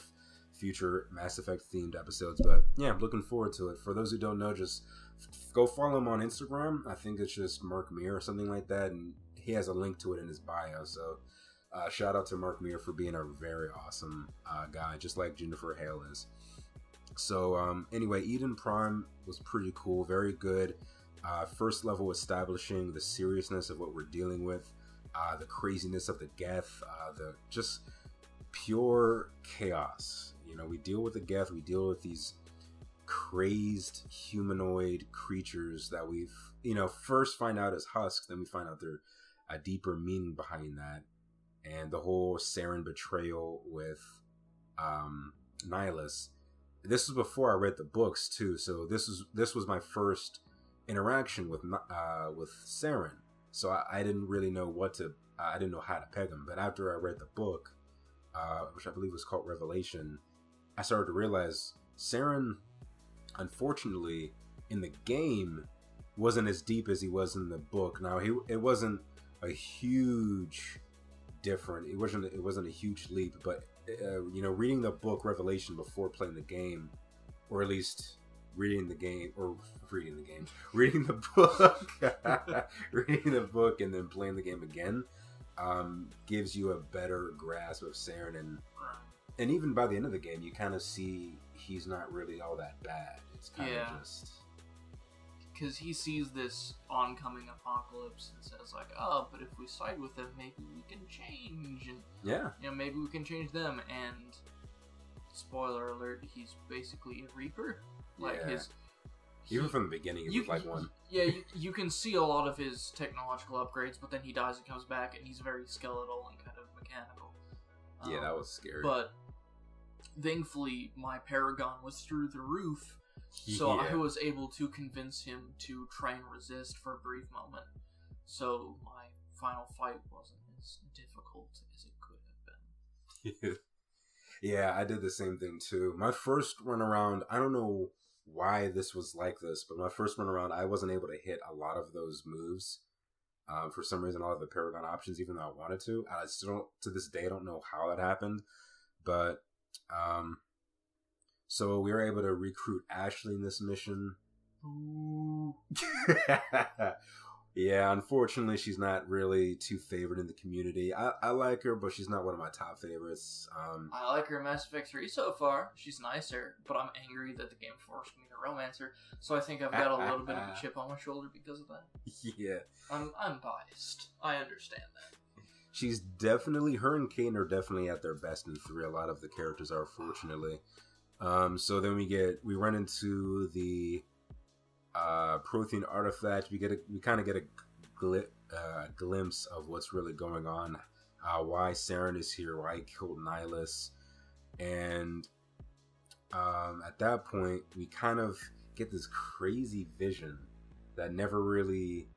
[SPEAKER 2] future Mass Effect themed episodes. But yeah, I'm looking forward to it. For those who don't know, just go follow him on Instagram. I think it's just Mark Meer or something like that. And he has a link to it in his bio. So uh, shout out to Mark Meer for being a very awesome uh, guy, just like Jennifer Hale is. So um, anyway, Eden Prime was pretty cool, very good. Uh, first level establishing the seriousness of what we're dealing with, uh, the craziness of the Geth, uh, the just pure chaos. You know, we deal with the Geth, we deal with these crazed humanoid creatures that we've, you know, first find out as husks, then we find out there's a deeper meaning behind that, and the whole Saren betrayal with um, Nihlus this was before I read the books too, so this was this was my first interaction with uh, with Saren. So I, I, didn't really know what to I didn't know how to peg him. But after I read the book, uh, which I believe was called Revelation, I started to realize Saren, unfortunately, in the game, wasn't as deep as he was in the book. Now he it wasn't a huge different. It wasn't it wasn't a huge leap, but uh, you know, reading the book Revelation before playing the game, or at least reading the game or reading the game, reading the book, reading the book, and then playing the game again, um, gives you a better grasp of Saren, and and even by the end of the game, you kind of see he's not really all that bad. It's kind of yeah. just
[SPEAKER 3] because he sees this oncoming apocalypse and says like, "Oh, but if we side with them, maybe we can change." And
[SPEAKER 2] yeah,
[SPEAKER 3] you know, maybe we can change them. And spoiler alert, he's basically a Reaper. Like yeah. his.
[SPEAKER 2] He, Even from the beginning, he was like one.
[SPEAKER 3] Yeah, you, you can see a lot of his technological upgrades, but then he dies and comes back, and he's very skeletal and kind of mechanical.
[SPEAKER 2] Yeah, um, that was scary.
[SPEAKER 3] But thankfully, my Paragon was through the roof, so yeah. I was able to convince him to try and resist for a brief moment. So my final fight wasn't as difficult as it could
[SPEAKER 2] have been. yeah, I did the same thing too. My first run around, I don't know why this was like this, but my first run around, I wasn't able to hit a lot of those moves. Um, for some reason, all of the Paragon options, even though I wanted to, I still don't. To this day, I don't know how that happened, but um, so we were able to recruit Ashley in this mission. yeah, unfortunately, she's not really too favored in the community. I, I like her, but she's not one of my top favorites. Um,
[SPEAKER 3] I like her in Mass Effect 3 so far. She's nicer, but I'm angry that the game forced me to romance her. So I think I've got a little bit of a chip on my shoulder because of that.
[SPEAKER 2] Yeah.
[SPEAKER 3] I'm, I'm biased. I understand that
[SPEAKER 2] she's definitely her and Kaidan are definitely at their best in three. A lot of the characters are, fortunately. Um, so then we get we run into the uh, Prothean artifact. We get a, we kind of get a gli- uh, glimpse of what's really going on, uh, why Saren is here, why he killed Nihlus, and um, at that point we kind of get this crazy vision that never really.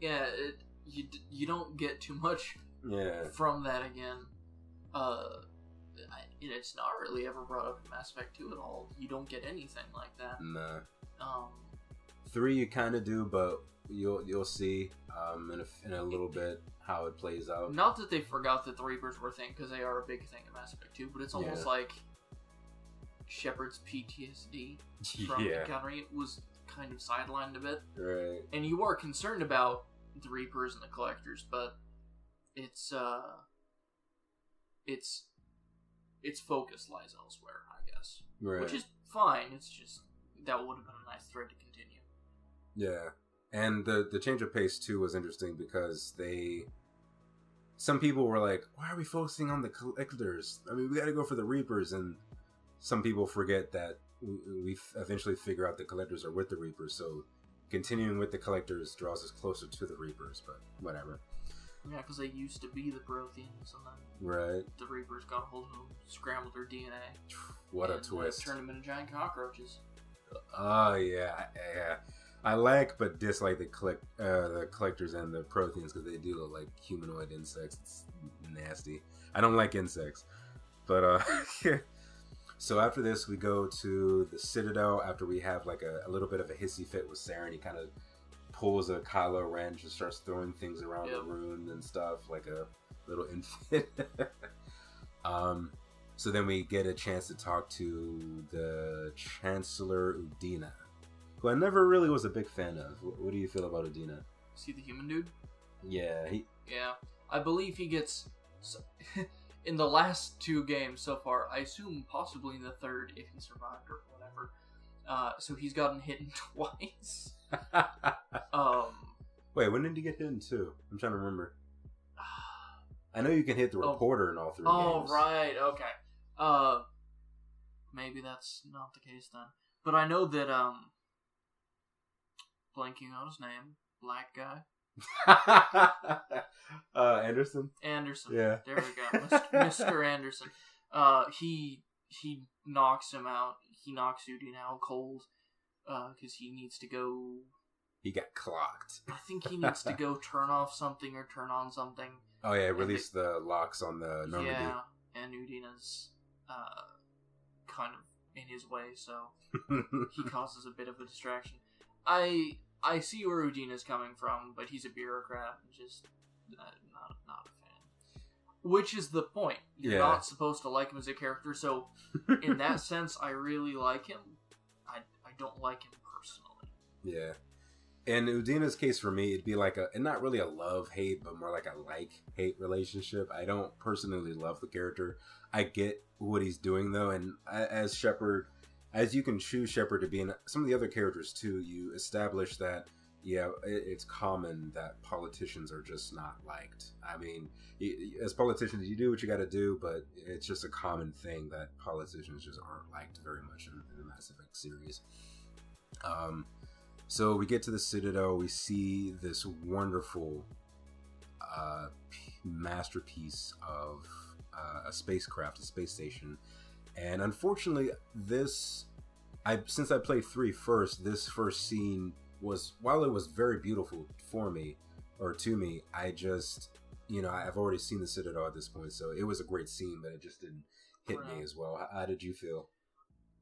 [SPEAKER 3] Yeah, it, you you don't get too much.
[SPEAKER 2] Yeah.
[SPEAKER 3] From that again, uh, and it's not really ever brought up in Mass Effect 2 at all. You don't get anything like that.
[SPEAKER 2] Nah.
[SPEAKER 3] Um,
[SPEAKER 2] Three you kind of do, but you'll you'll see um, in a, in a little bit how it plays out.
[SPEAKER 3] Not that they forgot that the Reapers were a thing, because they are a big thing in Mass Effect 2, but it's almost yeah. like Shepard's PTSD from yeah. encountering it was kind of sidelined a bit.
[SPEAKER 2] Right.
[SPEAKER 3] And you are concerned about the Reapers and the Collectors, but it's uh it's its focus lies elsewhere, I guess.
[SPEAKER 2] Right.
[SPEAKER 3] Which is fine. It's just that would have been a nice thread to continue.
[SPEAKER 2] Yeah. And the the change of pace too was interesting because they some people were like, "Why are we focusing on the collectors? I mean, we got to go for the reapers." And some people forget that we, we eventually figure out the collectors are with the reapers. So continuing with the collectors draws us closer to the reapers. But whatever.
[SPEAKER 3] Yeah, because they used to be the Protheans, and then
[SPEAKER 2] Right.
[SPEAKER 3] the Reapers got a hold of them, scrambled their DNA.
[SPEAKER 2] What a
[SPEAKER 3] uh,
[SPEAKER 2] twist.
[SPEAKER 3] turned them into giant cockroaches.
[SPEAKER 2] Oh yeah, yeah. I like but dislike the collect uh, the collectors and the Protheans because they do look like humanoid insects. It's nasty. I don't like insects, but uh, yeah. So after this, we go to the Citadel. After we have like a, a little bit of a hissy fit with Saren, he kind of pulls a Kylo Ren and starts throwing things around
[SPEAKER 3] Yep.
[SPEAKER 2] the room and stuff like a little infant. um, so then we get a chance to talk to the Chancellor Udina, who I never really was a big fan of. What, what do you feel about Udina?
[SPEAKER 3] See the human dude?
[SPEAKER 2] Yeah, he.
[SPEAKER 3] Yeah, I believe he gets in the last two games so far. I assume possibly in the third if he survived or whatever. Uh, so he's gotten hit twice. Um,
[SPEAKER 2] Wait, when did he get hit in two? I'm trying to remember. I know you can hit the
[SPEAKER 3] Oh.
[SPEAKER 2] reporter in all three
[SPEAKER 3] oh
[SPEAKER 2] games.
[SPEAKER 3] right, okay. Uh, maybe that's not the case then. But I know that um, blanking on his name, black guy
[SPEAKER 2] uh, Anderson.
[SPEAKER 3] Anderson.
[SPEAKER 2] Yeah.
[SPEAKER 3] There we go, Mr. Mr. Anderson. Uh, he he knocks him out. He knocks Udina out cold. Uh, because he needs to go.
[SPEAKER 2] He got clocked.
[SPEAKER 3] I think he needs to go turn off something or turn on something.
[SPEAKER 2] Oh yeah, release the locks on the Normandy.
[SPEAKER 3] Yeah, and Udina's uh kind of in his way, so he causes a bit of a distraction. I I see where Udina's coming from, but he's a bureaucrat and just uh, not not a fan. Which is the point. You're
[SPEAKER 2] Yeah.
[SPEAKER 3] not supposed to like him as a character, so in that sense, I really like him. Don't like him personally.
[SPEAKER 2] Yeah. In Udina's case for me, it'd be like a, and not really a love hate, but more like a like hate relationship. I don't personally love the character. I get what he's doing though, and as Shepard, as you can choose Shepard to be in some of the other characters too, you establish that yeah, it, it's common that politicians are just not liked. I mean, as politicians, you do what you got to do, but it's just a common thing that politicians just aren't liked very much in, in the Mass Effect series. Um, so we get to the Citadel. We see this wonderful uh, masterpiece of uh, a spacecraft, a space station, and unfortunately, this I since I played three first, this first scene was while it was very beautiful for me or to me, I just you know I've already seen the Citadel at this point, so it was a great scene, but it just didn't hit me as well. How, how did you feel?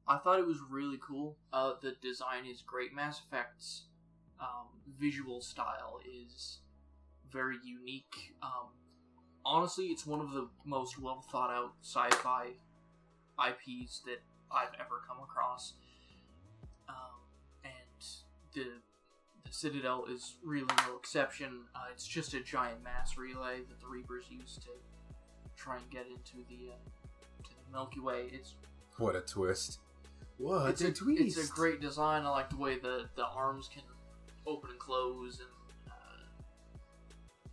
[SPEAKER 3] I thought it was really cool. Uh, the design is great. Mass Effect's um, visual style is very unique. Um, honestly, it's one of the most well thought out sci-fi IPs that I've ever come across. Um, and the the Citadel is really no exception. Uh, it's just a giant mass relay that the Reapers use to try and get into the uh, to the Milky Way. It's
[SPEAKER 2] What a twist! What
[SPEAKER 3] it's a, twist! It's a great design. I like the way the, the arms can open and close, and uh,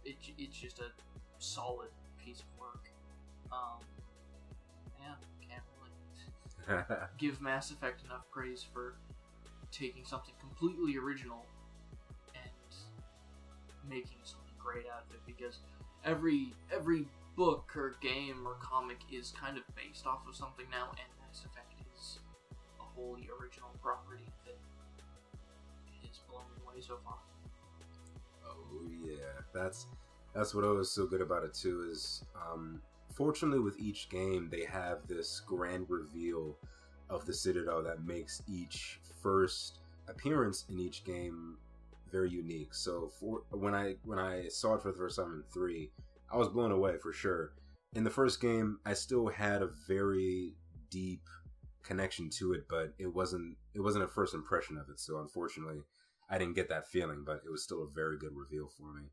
[SPEAKER 3] it, it's just a solid piece of work. Um, yeah, can't really give Mass Effect enough praise for taking something completely original making something great out of it. Because every every book or game or comic is kind of based off of something now, and Mass Effect is a wholly original property that has blown me away so far.
[SPEAKER 2] Oh yeah, that's that's what I was so good about it too. Is um, fortunately with each game they have this grand reveal of the Citadel that makes each first appearance in each game very unique. So for when I when I saw it for the first time in three, I was blown away for sure. In the first game, I still had a very deep connection to it, but it wasn't it wasn't a first impression of it. So unfortunately, I didn't get that feeling, but it was still a very good reveal for me.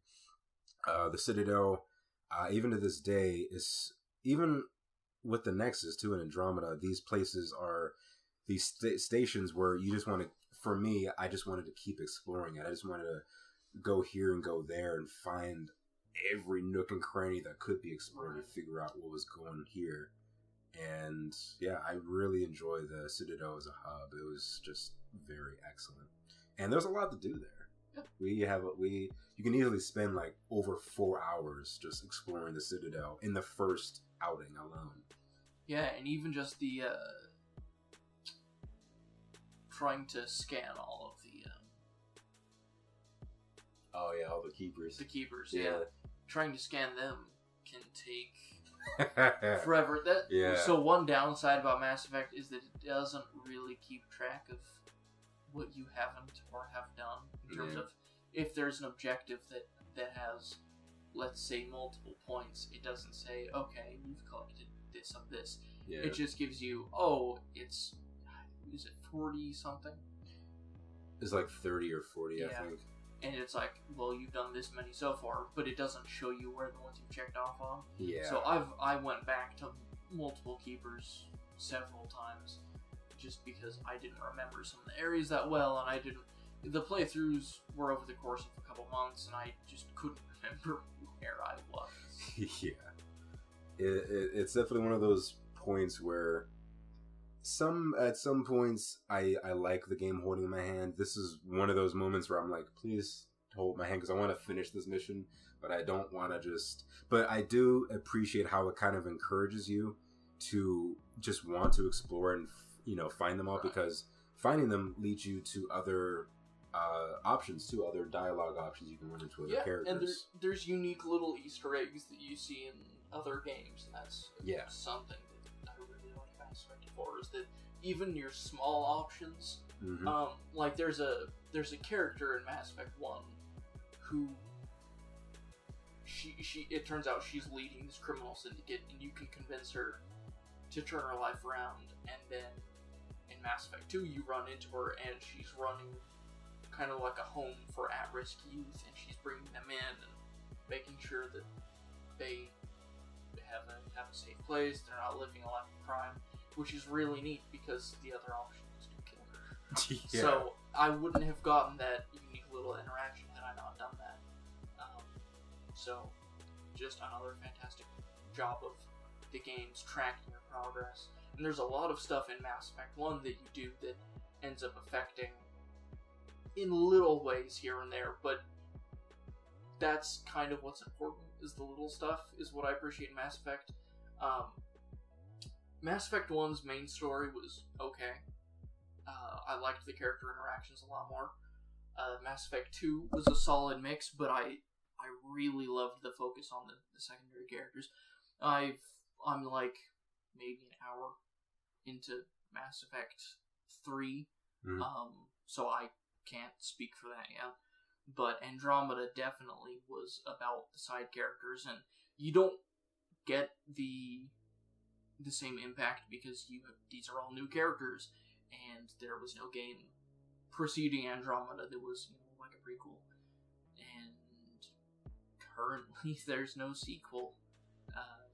[SPEAKER 2] Uh, the Citadel, uh, even to this day, is even with the Nexus too in Andromeda. These places are these sta- stations where you just want to. For me, I just wanted to keep exploring it. I just wanted to go here and go there and find every nook and cranny that could be explored and figure out what was going here. And yeah, I really enjoy the Citadel as a hub. It was just very excellent, and there's a lot to do there. We have we you can easily spend like over four hours just exploring the Citadel in the first outing alone.
[SPEAKER 3] Yeah, and even just the uh, trying to scan all of the um,
[SPEAKER 2] Oh yeah, all the keepers.
[SPEAKER 3] the keepers. Yeah. trying to scan them can take forever. That
[SPEAKER 2] Yeah.
[SPEAKER 3] So one downside about Mass Effect is that it doesn't really keep track of what you haven't or have done in terms
[SPEAKER 2] Yeah.
[SPEAKER 3] of if there's an objective that that has, let's say, multiple points. It doesn't say, okay, you've collected this of this.
[SPEAKER 2] yeah.
[SPEAKER 3] It just gives you, oh, it's is it forty something,
[SPEAKER 2] It's like thirty or forty,
[SPEAKER 3] Yeah.
[SPEAKER 2] I think.
[SPEAKER 3] and it's like, well, you've done this many so far, but it doesn't show you where the ones you've checked off on.
[SPEAKER 2] Yeah.
[SPEAKER 3] So I've I went back to multiple keepers several times just because I didn't remember some of the areas that well, and I didn't. The playthroughs were over the course of a couple months, and I just couldn't remember where I was.
[SPEAKER 2] yeah. It, it, it's definitely one of those points where some at some points I I like the game holding my hand. This is one of those moments where I'm like, please hold my hand because I want to finish this mission, but I don't want to just. But I do appreciate how it kind of encourages you to just want to explore and you know find them all
[SPEAKER 3] Right.
[SPEAKER 2] because finding them leads you to other uh, options, to other dialogue options you can run into other
[SPEAKER 3] yeah,
[SPEAKER 2] characters.
[SPEAKER 3] and there's there's unique little Easter eggs that you see in other games, and that's
[SPEAKER 2] Yeah.
[SPEAKER 3] something that I really like Mass Effect 4 is that even your small options
[SPEAKER 2] Mhm.
[SPEAKER 3] Um, like there's a there's a character in Mass Effect One who she she it turns out she's leading this criminal syndicate, and you can convince her to turn her life around. And then in Mass Effect Two, you run into her, and she's running kind of like a home for at-risk youth, and she's bringing them in and making sure that they have a have a safe place. They're not living a life of crime, which is really neat because the other option is to kill her.
[SPEAKER 2] Yeah.
[SPEAKER 3] So I wouldn't have gotten that unique little interaction had I not done that. Um, so just another fantastic job of the games tracking your progress. And there's a lot of stuff in Mass Effect 1 that you do that ends up affecting in little ways here and there, but that's kind of what's important is the little stuff is what I appreciate in Mass Effect. Um, Mass Effect 1's main story was okay. Uh, I liked the character interactions a lot more. Uh, Mass Effect 2 was a solid mix, but I I really loved the focus on the, the secondary characters. I've I'm like maybe an hour into Mass Effect 3,
[SPEAKER 2] Mhm.
[SPEAKER 3] um, so I can't speak for that yet. But Andromeda definitely was about the side characters, and you don't get the the same impact because you have, these are all new characters, and there was no game preceding Andromeda that was you know like a prequel, and currently there's no sequel, uh,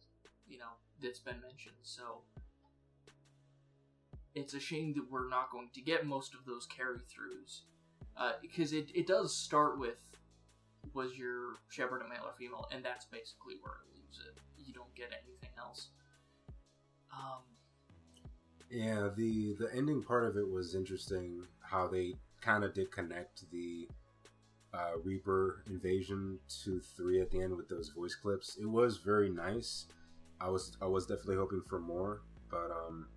[SPEAKER 3] you know that's been mentioned. So it's a shame that we're not going to get most of those carry throughs uh, because it, it does start with was your Shepard a male or female, and that's basically where it leaves it. You don't get anything else. Um,
[SPEAKER 2] Yeah, the the ending part of it was interesting. How they kind of did connect the uh, Reaper invasion to three at the end with those voice clips. It was very nice. I was I was definitely hoping for more, but um,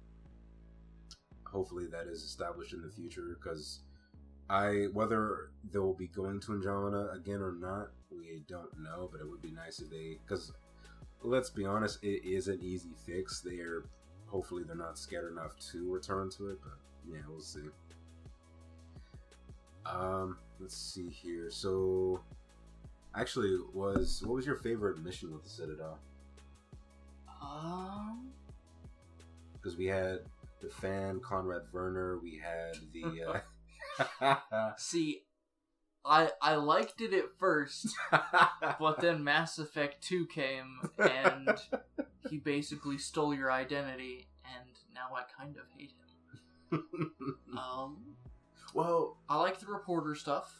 [SPEAKER 2] hopefully that is established in the future because I whether they will be going to Andromeda again or not, we don't know. But it would be nice if they because let's be honest, it is an easy fix. They're hopefully they're not scared enough to return to it, but yeah, we'll see. Um, let's see here. So, actually, was what was your favorite mission with the Citadel?
[SPEAKER 3] um,
[SPEAKER 2] Because we had the fan Conrad Werner, we had the. Uh...
[SPEAKER 3] see, I I liked it at first, but then Mass Effect Two came and he basically stole your identity, and now I kind of hate him. Um,
[SPEAKER 2] well,
[SPEAKER 3] I like the reporter stuff.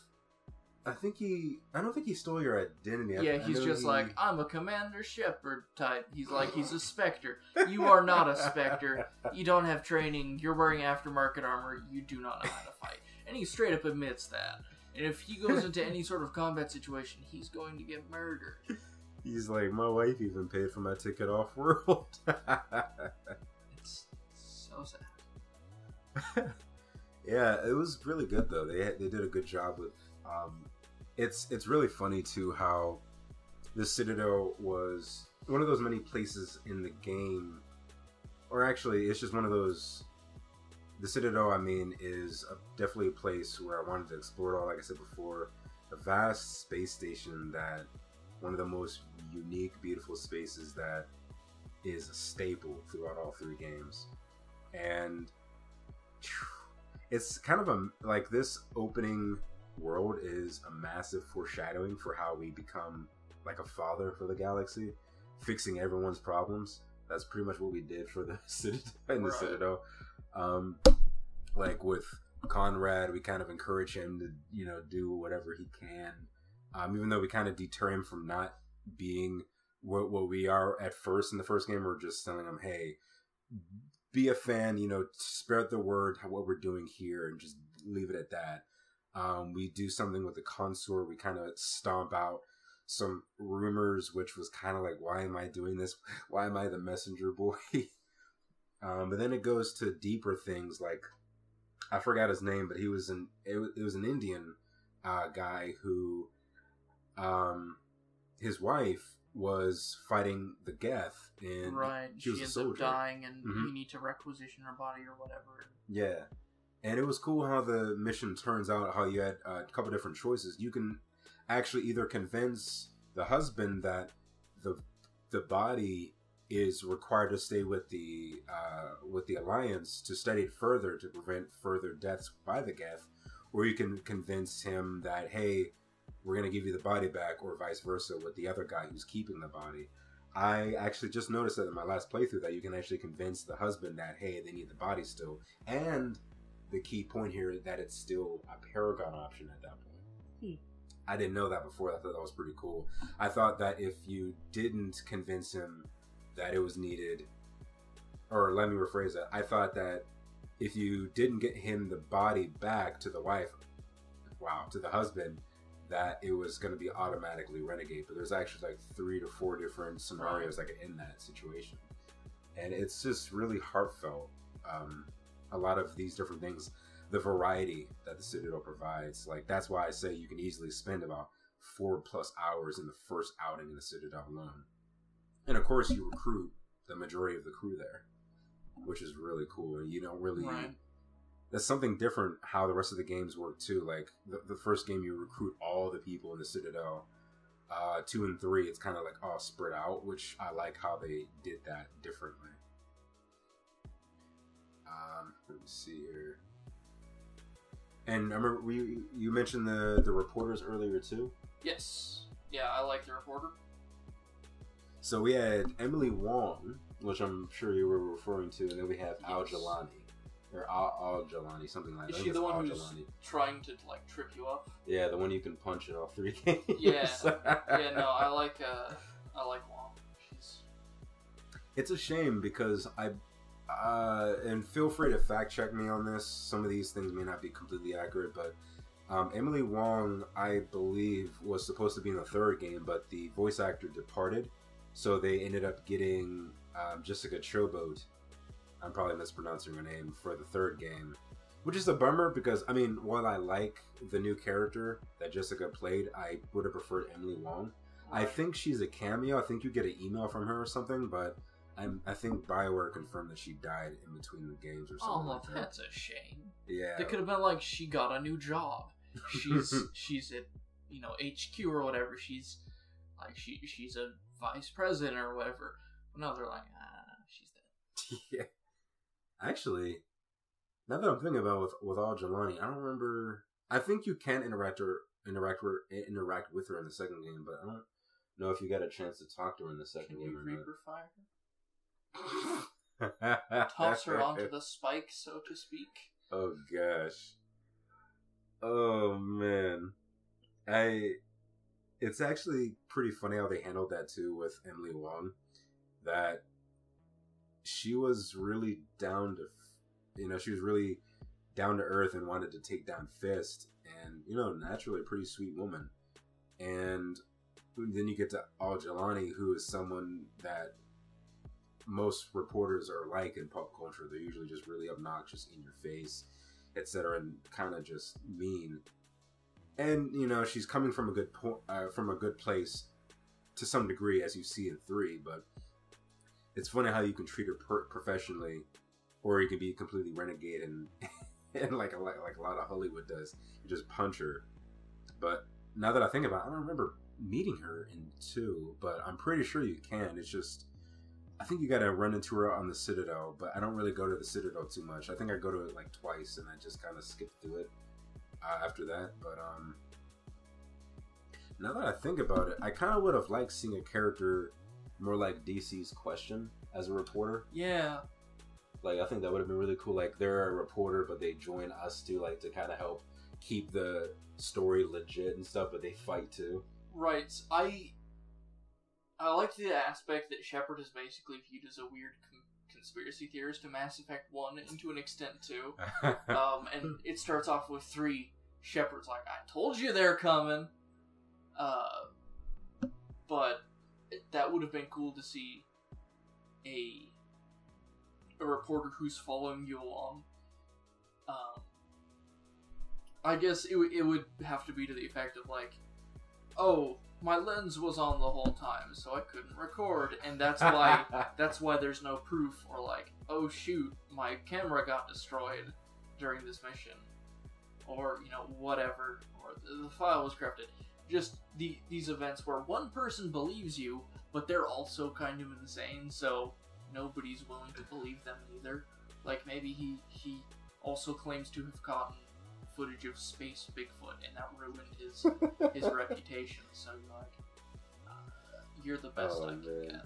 [SPEAKER 2] I think he. I don't think he stole your identity. I-
[SPEAKER 3] Yeah, he's just
[SPEAKER 2] he-
[SPEAKER 3] like, I'm a Commander Shepard type. He's like, he's a Spectre. You are not a Spectre. You don't have training. You're wearing aftermarket armor. You do not know how to fight. And he straight up admits that. And if he goes into any sort of combat situation, he's going to get murdered.
[SPEAKER 2] He's like, my wife even paid for my ticket off world.
[SPEAKER 3] It's so sad.
[SPEAKER 2] yeah, it was really good though. They they did a good job with. Um, it's it's really funny too how the Citadel was one of those many places in the game, or actually, it's just one of those. The Citadel, I mean, is a, definitely a place where I wanted to explore it all. Like I said before, a vast space station that one of the most unique, beautiful spaces that is a staple throughout all three games, and it's kind of a like this opening world is a massive foreshadowing for how we become like a father for the galaxy, fixing everyone's problems. That's pretty much what we did for the Citadel in the
[SPEAKER 3] Right.
[SPEAKER 2] Citadel. Um, like with Conrad, we kind of encourage him to you know do whatever he can, um, even though we kind of deter him from not being what what we are at first in the first game. We're just telling him, hey, be a fan, you know, spread the word what we're doing here, and just leave it at that. Um, we do something with the consort. We kind of stomp out some rumors, which was kind of like, why am I doing this? Why am I the messenger boy? um, but then it goes to deeper things like I forgot his name, but he was an it, was- it was an Indian uh, guy who, um, his wife was fighting the Geth, and
[SPEAKER 3] right.
[SPEAKER 2] she
[SPEAKER 3] She, ends up dying, and
[SPEAKER 2] Mhm.
[SPEAKER 3] you need to requisition her body or whatever.
[SPEAKER 2] Yeah. And it was cool how the mission turns out, how you had uh, a couple different choices. You can actually either convince the husband that the the body is required to stay with the uh, with the alliance to study it further to prevent further deaths by the Geth, or you can convince him that hey, we're gonna give you the body back, or vice versa with the other guy who's keeping the body. I actually just noticed that in my last playthrough that you can actually convince the husband that hey, they need the body still, and the key point here is that it's still a Paragon option at that point.
[SPEAKER 3] Hmm.
[SPEAKER 2] I didn't know that before. I thought that was pretty cool. I thought that if you didn't convince him that it was needed, or let me rephrase that, I thought that if you didn't get him the body back to the wife, wow, to the husband, that it was going to be automatically renegade. But there's actually like three to four different scenarios like in that situation, and it's just really heartfelt. Um, a lot of these different things, the variety that the Citadel provides, like that's why I say you can easily spend about four plus hours in the first outing in the Citadel alone. And of course, you recruit the majority of the crew there, which is really cool. And you don't really
[SPEAKER 3] Right.
[SPEAKER 2] that's something different how the rest of the games work too. Like the, the first game, you recruit all the people in the Citadel. Uh, two and three, it's kind of like all spread out, which I like how they did that differently. Um, let me see here. And I remember we you mentioned the the reporters earlier too.
[SPEAKER 3] Yes. Yeah, I like the reporter.
[SPEAKER 2] So we had Emily Wong, which I'm sure you were referring to, and then we have Al
[SPEAKER 3] Yes.
[SPEAKER 2] Jilani. Or Al, Al Jilani, something like
[SPEAKER 3] Is
[SPEAKER 2] that. I
[SPEAKER 3] she the one
[SPEAKER 2] Al
[SPEAKER 3] who's
[SPEAKER 2] Jilani.
[SPEAKER 3] trying to like trip you up?
[SPEAKER 2] Yeah, the one you can punch in all three games.
[SPEAKER 3] Yeah. Yeah, no, I like uh, I like Wong. She's
[SPEAKER 2] It's a shame because I, uh, and feel free to fact check me on this. Some of these things may not be completely accurate, but um, Emily Wong, I believe, was supposed to be in the third game, but the voice actor departed, so they ended up getting um, Jessica Chobot. I'm probably mispronouncing her name for the third game, which is a bummer because I mean, while I like the new character that Jessica played, I would have preferred Emily Wong. I think she's a cameo. I think you get an email from her or something, but I'm, I think Bioware confirmed that she died in between the games or something
[SPEAKER 3] Oh,
[SPEAKER 2] like that.
[SPEAKER 3] that's a shame.
[SPEAKER 2] Yeah.
[SPEAKER 3] They could have been like, she got a new job. She's she's at you know HQ or whatever. She's like she she's a vice president or whatever. But no, they're like, ah, she's dead.
[SPEAKER 2] yeah. Actually, now that I'm thinking about with with Al Jilani, I don't remember. I think you can interact or interact with interact with her in the second game, but I don't know if you got a chance to talk to her in the second
[SPEAKER 3] Can you
[SPEAKER 2] game
[SPEAKER 3] Reaper fire
[SPEAKER 2] or.
[SPEAKER 3] Toss her onto the spike, so to speak.
[SPEAKER 2] Oh gosh. Oh man. I it's actually pretty funny how they handled that too with Emily Wong. That she was really down to you know, she was really down to earth and wanted to take down Fist, and you know, naturally a pretty sweet woman. And then you get to Al who is someone that most reporters are like in pop culture. They're usually just really obnoxious, in your face, etc., and kind of just mean. And you know, she's coming from a good uh, from a good place to some degree, as you see in three. But it's funny how you can treat her per- professionally, or you can be completely renegade and and like a, like a lot of Hollywood does, you just punch her. But now that I think about, it, I don't remember meeting her in two, but I'm pretty sure you can. It's just I think you got to run into her on the Citadel, but I don't really go to the Citadel too much. I think I go to it like twice, and I just kind of skip through it uh, after that. But um, now that I think about it, I kind of would have liked seeing a character more like DC's Question as a reporter.
[SPEAKER 3] Yeah.
[SPEAKER 2] Like I think that would have been really cool. Like they're a reporter, but they join us to like to kind of help keep the story legit and stuff. But they fight too.
[SPEAKER 3] Right. I I like the aspect that Shepard is basically viewed as a weird conspiracy theorist to Mass Effect One, and to an extent too. Um, and it starts off with three. Shepard's, like, "I told you they're coming." Uh, but it- that would have been cool to see a a reporter who's following you along. Um, I guess it, w- it would have to be to the effect of like, "Oh, my lens was on the whole time, so I couldn't record, and that's why that's why there's no proof." Or like, "Oh shoot, my camera got destroyed during this mission," or you know whatever, or the, the file was corrupted. Just the these events where one person believes you, but they're also kind of insane, so nobody's willing to believe them either. Like maybe he he also claims to have gotten footage of space Bigfoot, and that ruined his his reputation. So you're like, uh, you're the best
[SPEAKER 2] Oh,
[SPEAKER 3] I can
[SPEAKER 2] man.
[SPEAKER 3] get. you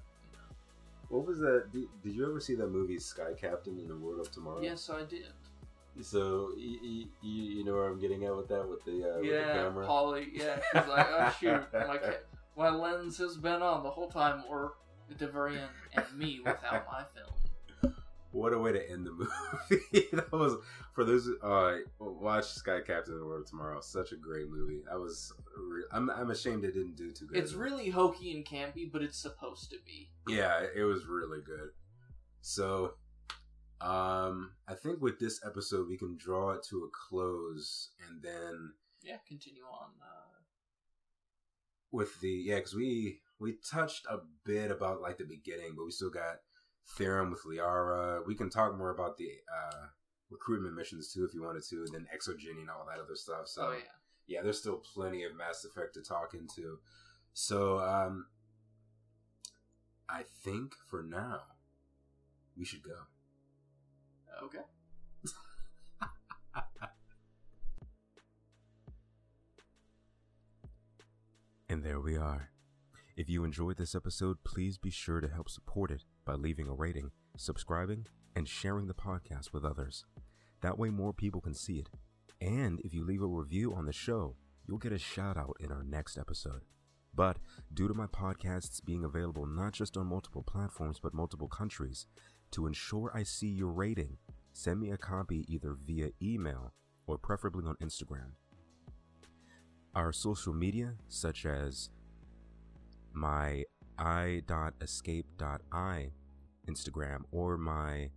[SPEAKER 2] what was that? Did, did you ever see that movie Sky Captain in the World of Tomorrow?
[SPEAKER 3] Yes, I did.
[SPEAKER 2] So you, you, you know where I'm getting at with that with the uh, with the
[SPEAKER 3] yeah,
[SPEAKER 2] camera.
[SPEAKER 3] Polly. Yeah, she's like, oh shoot, my my lens has been on the whole time, or at the very end, and me without my film.
[SPEAKER 2] What a way to end the movie. that was for those uh watch Sky Captain in the World Tomorrow. Such a great movie. I was re- I'm I'm ashamed it didn't do too good.
[SPEAKER 3] It's really hokey and campy, but it's supposed to be.
[SPEAKER 2] yeah, it was really good. So um I think with this episode we can draw it to a close and then
[SPEAKER 3] Yeah, continue on. Uh,
[SPEAKER 2] with the yeah because we we touched a bit about like the beginning but we still got Therum with liara we can talk more about the uh recruitment missions too if you wanted to and then ExoGeni and all that other stuff so
[SPEAKER 3] oh yeah.
[SPEAKER 2] yeah there's still plenty of mass effect to talk into so um i think for now we should go
[SPEAKER 3] Okay.
[SPEAKER 2] And there we are. If you enjoyed this episode, please be sure to help support it by leaving a rating, subscribing, and sharing the podcast with others. That way, more people can see it. And if you leave a review on the show, you'll get a shout out in our next episode. But due to my podcasts being available not just on multiple platforms but multiple countries, to ensure I see your rating, send me a copy either via email or preferably on Instagram. Our social media, such as my i.escape.i Instagram or my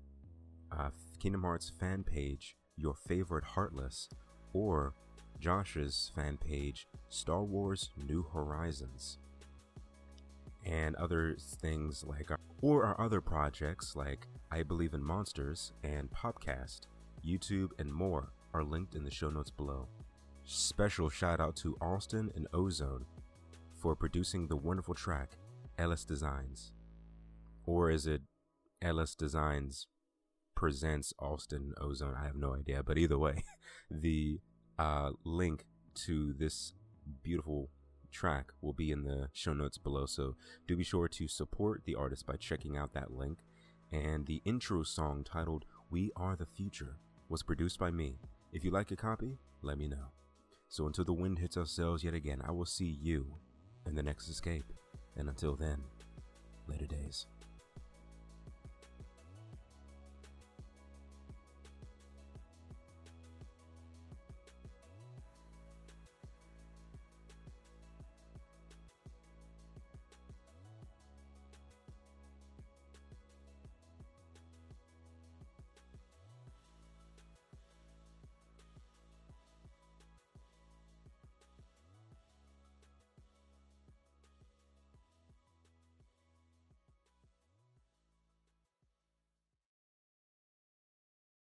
[SPEAKER 2] uh, Kingdom Hearts fan page, Your Favorite Heartless, or Josh's fan page, Star Wars New Horizons, and other things like, or our other projects like I Believe in Monsters and Popcast, YouTube, and more are linked in the show notes below. Special shout out to Alston and Ozone for producing the wonderful track LS Designs. Or is it LS Designs presents Alston Ozone? I have no idea, but either way, the uh, link to this beautiful track will be in the show notes below. So do be sure to support the artist by checking out that link. And the intro song titled We Are the Future was produced by me. If you like a copy, let me know. So until the wind hits our sails yet again, I will see you in the next escape. And until then, later days.